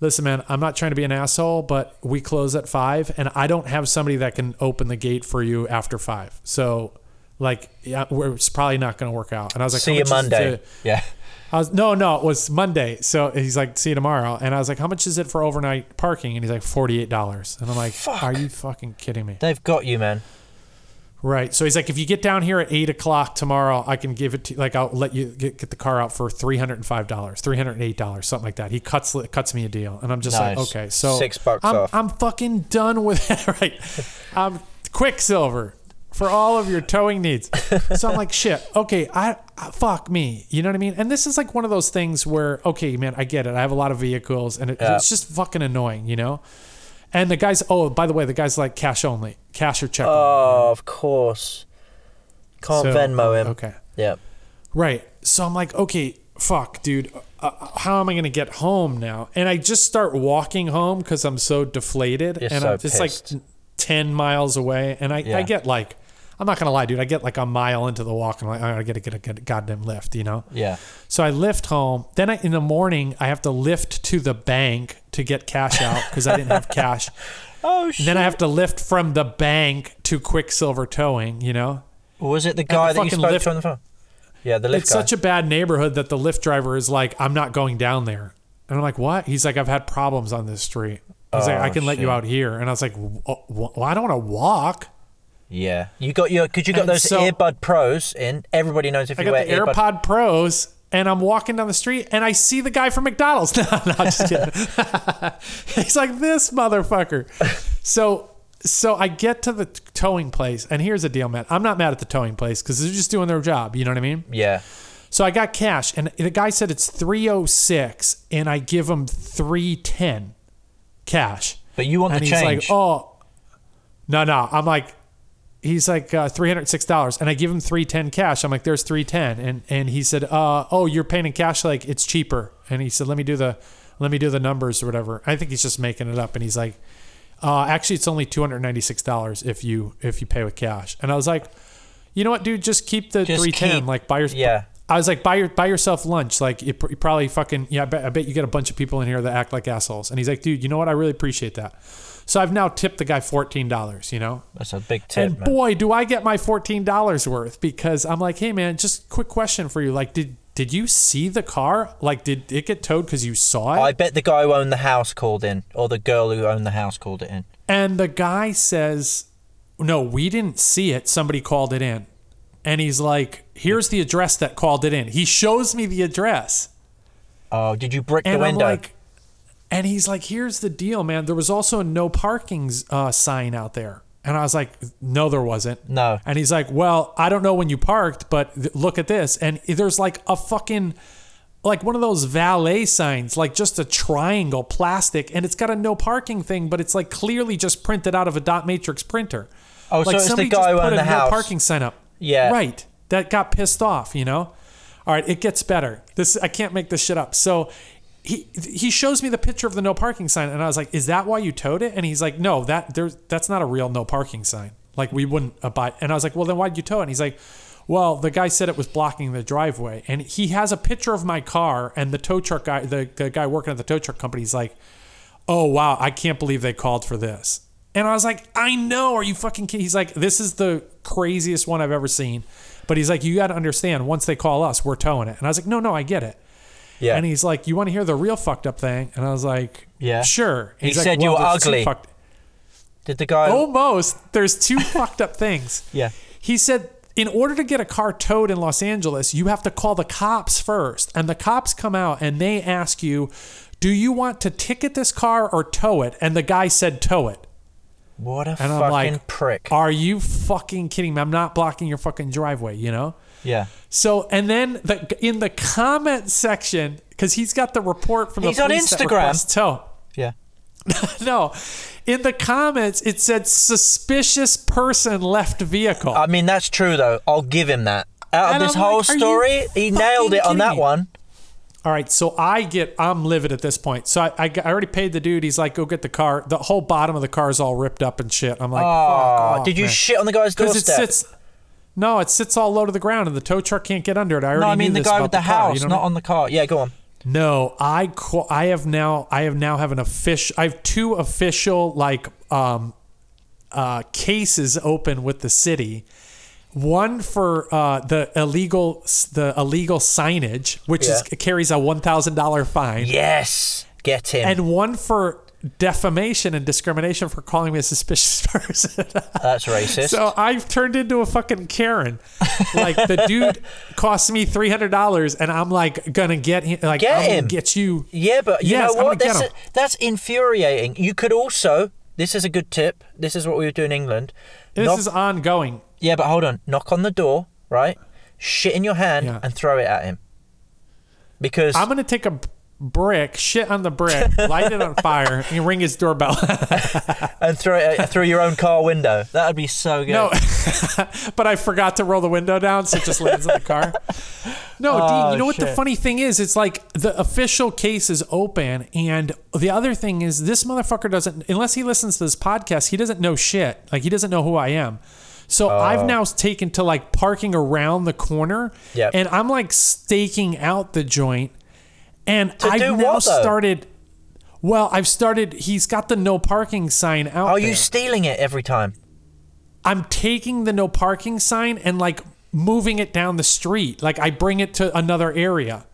listen, man, I'm not trying to be an asshole, but we close at five, and I don't have somebody that can open the gate for you after five. So, like, yeah, we're, it's probably not going to work out. And I was like, See how you much is it Monday. to- Yeah. I was no, no, it was Monday. So he's like, see you tomorrow. And I was like, how much is it for overnight parking? And he's like, forty eight dollars. And I'm like, Fuck. are you fucking kidding me? They've got you, man. Right. So he's like, if you get down here at eight o'clock tomorrow, I can give it to like I'll let you get, get the car out for three hundred and five dollars, three hundred and eight dollars, something like that. He cuts cuts me a deal, and I'm just like, okay, so Six bucks I'm, off. I'm fucking done with it. right. I'm Quicksilver for all of your towing needs. So I'm like, shit. Okay, I, I fuck me. You know what I mean? And this is like one of those things where, okay, man, I get it. I have a lot of vehicles, and it, Yeah. it's just fucking annoying, you know. And the guys, oh, by the way, the guy's like cash only, cash or check. only. Oh, of course. Can't So, Venmo him. Okay. Yeah. Right. So I'm like, okay, fuck, dude. Uh, how am I going to get home now? And I just start walking home because I'm so deflated. You're and so I'm just pissed. like 10 miles away. And I, Yeah. I get like, I'm not to lie, dude. I get like a mile into the walk and I'm like, I got to get a, a goddamn lift, you know? Yeah. So I Lyft home. Then I, in the morning, I have to Lyft to the bank to get cash out because I didn't have cash. Oh, And then I have to Lyft from the bank to Quicksilver Towing, you know? Was it the guy that you spoke lift- to on the phone? Yeah, the lift it's guy. such a bad neighborhood that the Lyft driver is like, I'm not going down there. And I'm like, what? He's like, I've had problems on this street. He's like, Oh, I can let you out here. And I was like, "W- w- well, I don't want to walk. Yeah. You got your, because you got And those so- AirPod Pros in. Everybody knows if I you got wear the. AirPod Pros and I'm walking down the street and I see the guy from McDonald's. No, no, just kidding. He's like, this motherfucker. So, so I get to the towing place and here's the deal, man. I'm not mad at the towing place because they're just doing their job. You know what I mean? Yeah. So I got cash, and the guy said it's 306, and I give him 310 cash. But you want and the he's change. like, oh, no, no. I'm like, he's like uh, $306, and I give him 310 cash. I'm like, there's 310, and and he said, uh, oh, you're paying in cash, like it's cheaper. And he said, let me do the, let me do the numbers or whatever. I think he's just making it up, and he's like, uh, actually, it's only $296 if you if you pay with cash. And I was like, you know what, dude, just keep the 310, keep- like buy your yeah. I was like, buy your buy yourself lunch. Like you, you probably fucking yeah. I bet, I bet you get a bunch of people in here that act like assholes. And he's like, dude, you know what? I really appreciate that. So I've now tipped the guy fourteen dollars. You know. That's a big tip, and man. boy, do I get my fourteen dollars worth because I'm like, hey man, just quick question for you. Like, did did you see the car? Like, did it get towed because you saw it? I bet the guy who owned the house called in, or the girl who owned the house called it in. And the guy says, No, we didn't see it. Somebody called it in. And he's like, Here's the address that called it in. He shows me the address. Oh, did you brick the And I'm window? like, and he's like, Here's the deal, man. There was also a no parking uh, sign out there. And I was like, No, there wasn't. No. And he's like, Well, I don't know when you parked, but th- look at this. And there's like a fucking. Like one of those valet signs, like just a triangle plastic, and it's got a no parking thing, but it's like clearly just printed out of a dot matrix printer. Oh, like so it's the somebody guy just put a the no house. parking sign up. Yeah. Right. That got pissed off, you know? All right, it gets better. This I can't make this shit up. So he he shows me the picture of the no parking sign and I was like, "Is that why you towed it?" And he's like, "No, that there's that's not a real no parking sign. Like we wouldn't abide." And I was like, "Well, then why'd you tow it?" And he's like, "Well, the guy said it was blocking the driveway." And he has a picture of my car and the tow truck guy the, the guy working at the tow truck company is like, oh wow, I can't believe they called for this. And I was like, I know, are you fucking kidding? He's like, this is the craziest one I've ever seen. But he's like, you got to understand, once they call us, we're towing it. And I was like, no, no, I get it. Yeah. And he's like, you want to hear the real fucked up thing? And I was like, Yeah. sure. He He's like, said you "Well, were there's ugly." fucked- did the guy? Almost. There's two fucked up things. Yeah. He said, in order to get a car towed in Los Angeles, you have to call the cops first. And the cops come out and they ask you, do you want to ticket this car or tow it? And the guy said, tow it. What a And fucking I'm like, prick. Are you fucking kidding me? I'm not blocking your fucking driveway, you know? Yeah. So and then the in the comment section because he's got the report from He's the on police that Instagram. tow. Yeah. no, in the comments it said suspicious person left vehicle. I mean, that's true though. I'll give him that. Out And of this I'm whole like, story, he nailed it on that me? one. All right, so I get I'm livid at this point. So I, I, I already paid the dude. He's like, go get the car. The whole bottom of the car is all ripped up and shit. I'm like, Oh, did you man. shit on the guy's Because it doorstep? sits. No, it sits all low to the ground, and the tow truck can't get under it. I already no, I mean the guy with the, you house, know not I- on the car. Yeah, go on. No, I I have now I have now have an official. I have two official like um, uh, cases open with the city. One for uh, the illegal the illegal signage, which is Yeah. carries a one thousand dollar fine, Yes, get him. and one for defamation and discrimination for calling me a suspicious person. That's racist. So I've turned into a fucking Karen. Like the dude cost me three hundred dollars, and I'm like gonna get him. Like Get I'm him. get you. yeah, but you Yes, know what? That's, him. that's infuriating. You could also. This is a good tip. This is what we would do in England. This Knock- is ongoing. yeah, but hold on. Knock on the door, right? Shit in your hand Yeah. and throw it at him. Because I'm gonna take a brick, shit on the brick, light it on fire, and ring his doorbell. and throw uh, it through your own car window. That would be so good. no, but I forgot to roll the window down, so it just lands in the car. No, Dean. Oh, You know what the funny thing is? It's like the official case is open, and the other thing is this motherfucker doesn't, unless he listens to this podcast, he doesn't know shit. Like he doesn't know who I am. So I've oh. now taken to like parking around the corner, Yep. and I'm like staking out the joint, and To I've now what, started. Well, I've started. He's got the no parking sign out. Are there. you stealing it every time? I'm taking the no parking sign and like moving it down the street. Like I bring it to another area.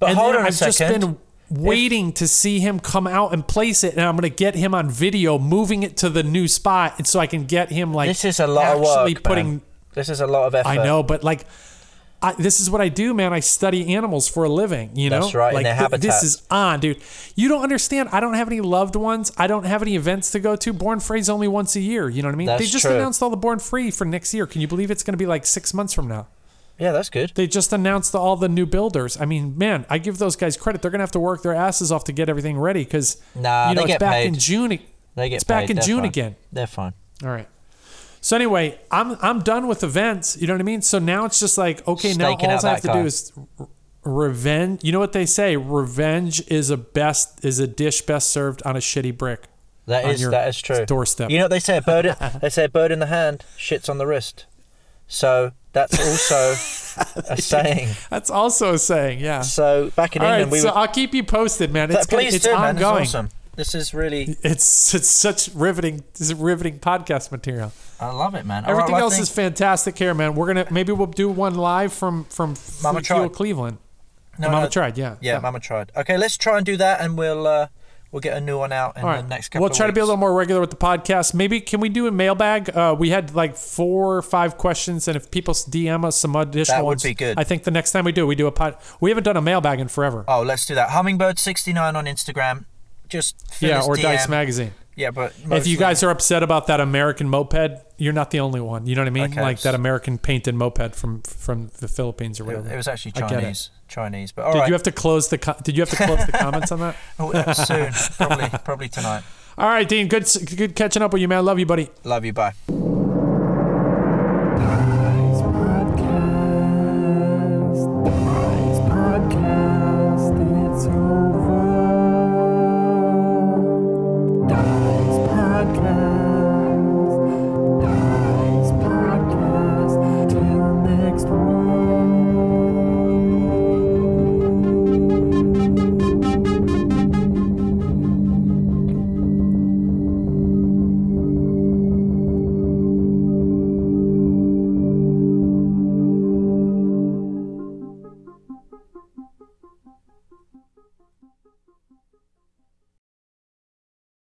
But and hold on a I've second. just been waiting to see him come out and place it, and I'm gonna get him on video moving it to the new spot, and so I can get him like this is a lot of work. putting. man. This is a lot of effort. I know, but like. I, this is what I do, man. I study animals for a living. You know, That's right, Like th- this is on, dude. You don't understand. I don't have any loved ones. I don't have any events to go to. Born Free's only once a year. You know what I mean? they just true. announced all the Born Free for next year. Can you believe it's going to be like six months from now? Yeah, that's good. They just announced all the new builders. I mean, man, I give those guys credit. They're gonna have to work their asses off to get everything ready because Nah, you know it's get back paid. in June. They get It's back paid. in They're June fine. again. They're fine. All right. So anyway, I'm I'm done with events. You know what I mean? So now it's just like okay, now all I have to guy. do is revenge. You know what they say? Revenge is a best is a dish best served on a shitty brick. That is that is true. doorstep. You know what they say? A bird. they say a bird in the hand, shits on the wrist. So that's also a saying. That's also a saying. Yeah. So back in All right. England, we So would. I'll keep you posted, man. It's please it's do, man. It's awesome. This is really. It's it's such riveting. This is riveting podcast material. I love it, man. Right, Everything well, else think- is fantastic here, man. We're gonna maybe we'll do one live from from Mama Fuel tried. Cleveland. No, Mama no, tried, yeah. Yeah, Mama tried. Okay, let's try and do that, and we'll uh, we'll get a new one out in All the next couple. We'll try to be a little more regular with the podcast. Maybe can we do a mailbag? Uh, we had like four or five questions, and if people DM us some additional That would ones, be good. I think the next time we do, we do a pod. We haven't done a mailbag in forever. Oh, let's do that. Hummingbird sixty nine on Instagram. Just yeah, or DM. Dice Magazine. Yeah, but If you guys are upset about that American moped, you're not the only one. You know what I mean? Okay. Like that American painted moped from from the Philippines or whatever. it was actually I get it. Chinese. Chinese, but all Did right. you have to close the? Co- did you have to close the comments on that? Oh, uh, soon, probably probably tonight. All right, Dean. Good, good catching up with you, man. Love you, buddy. Love you. Bye.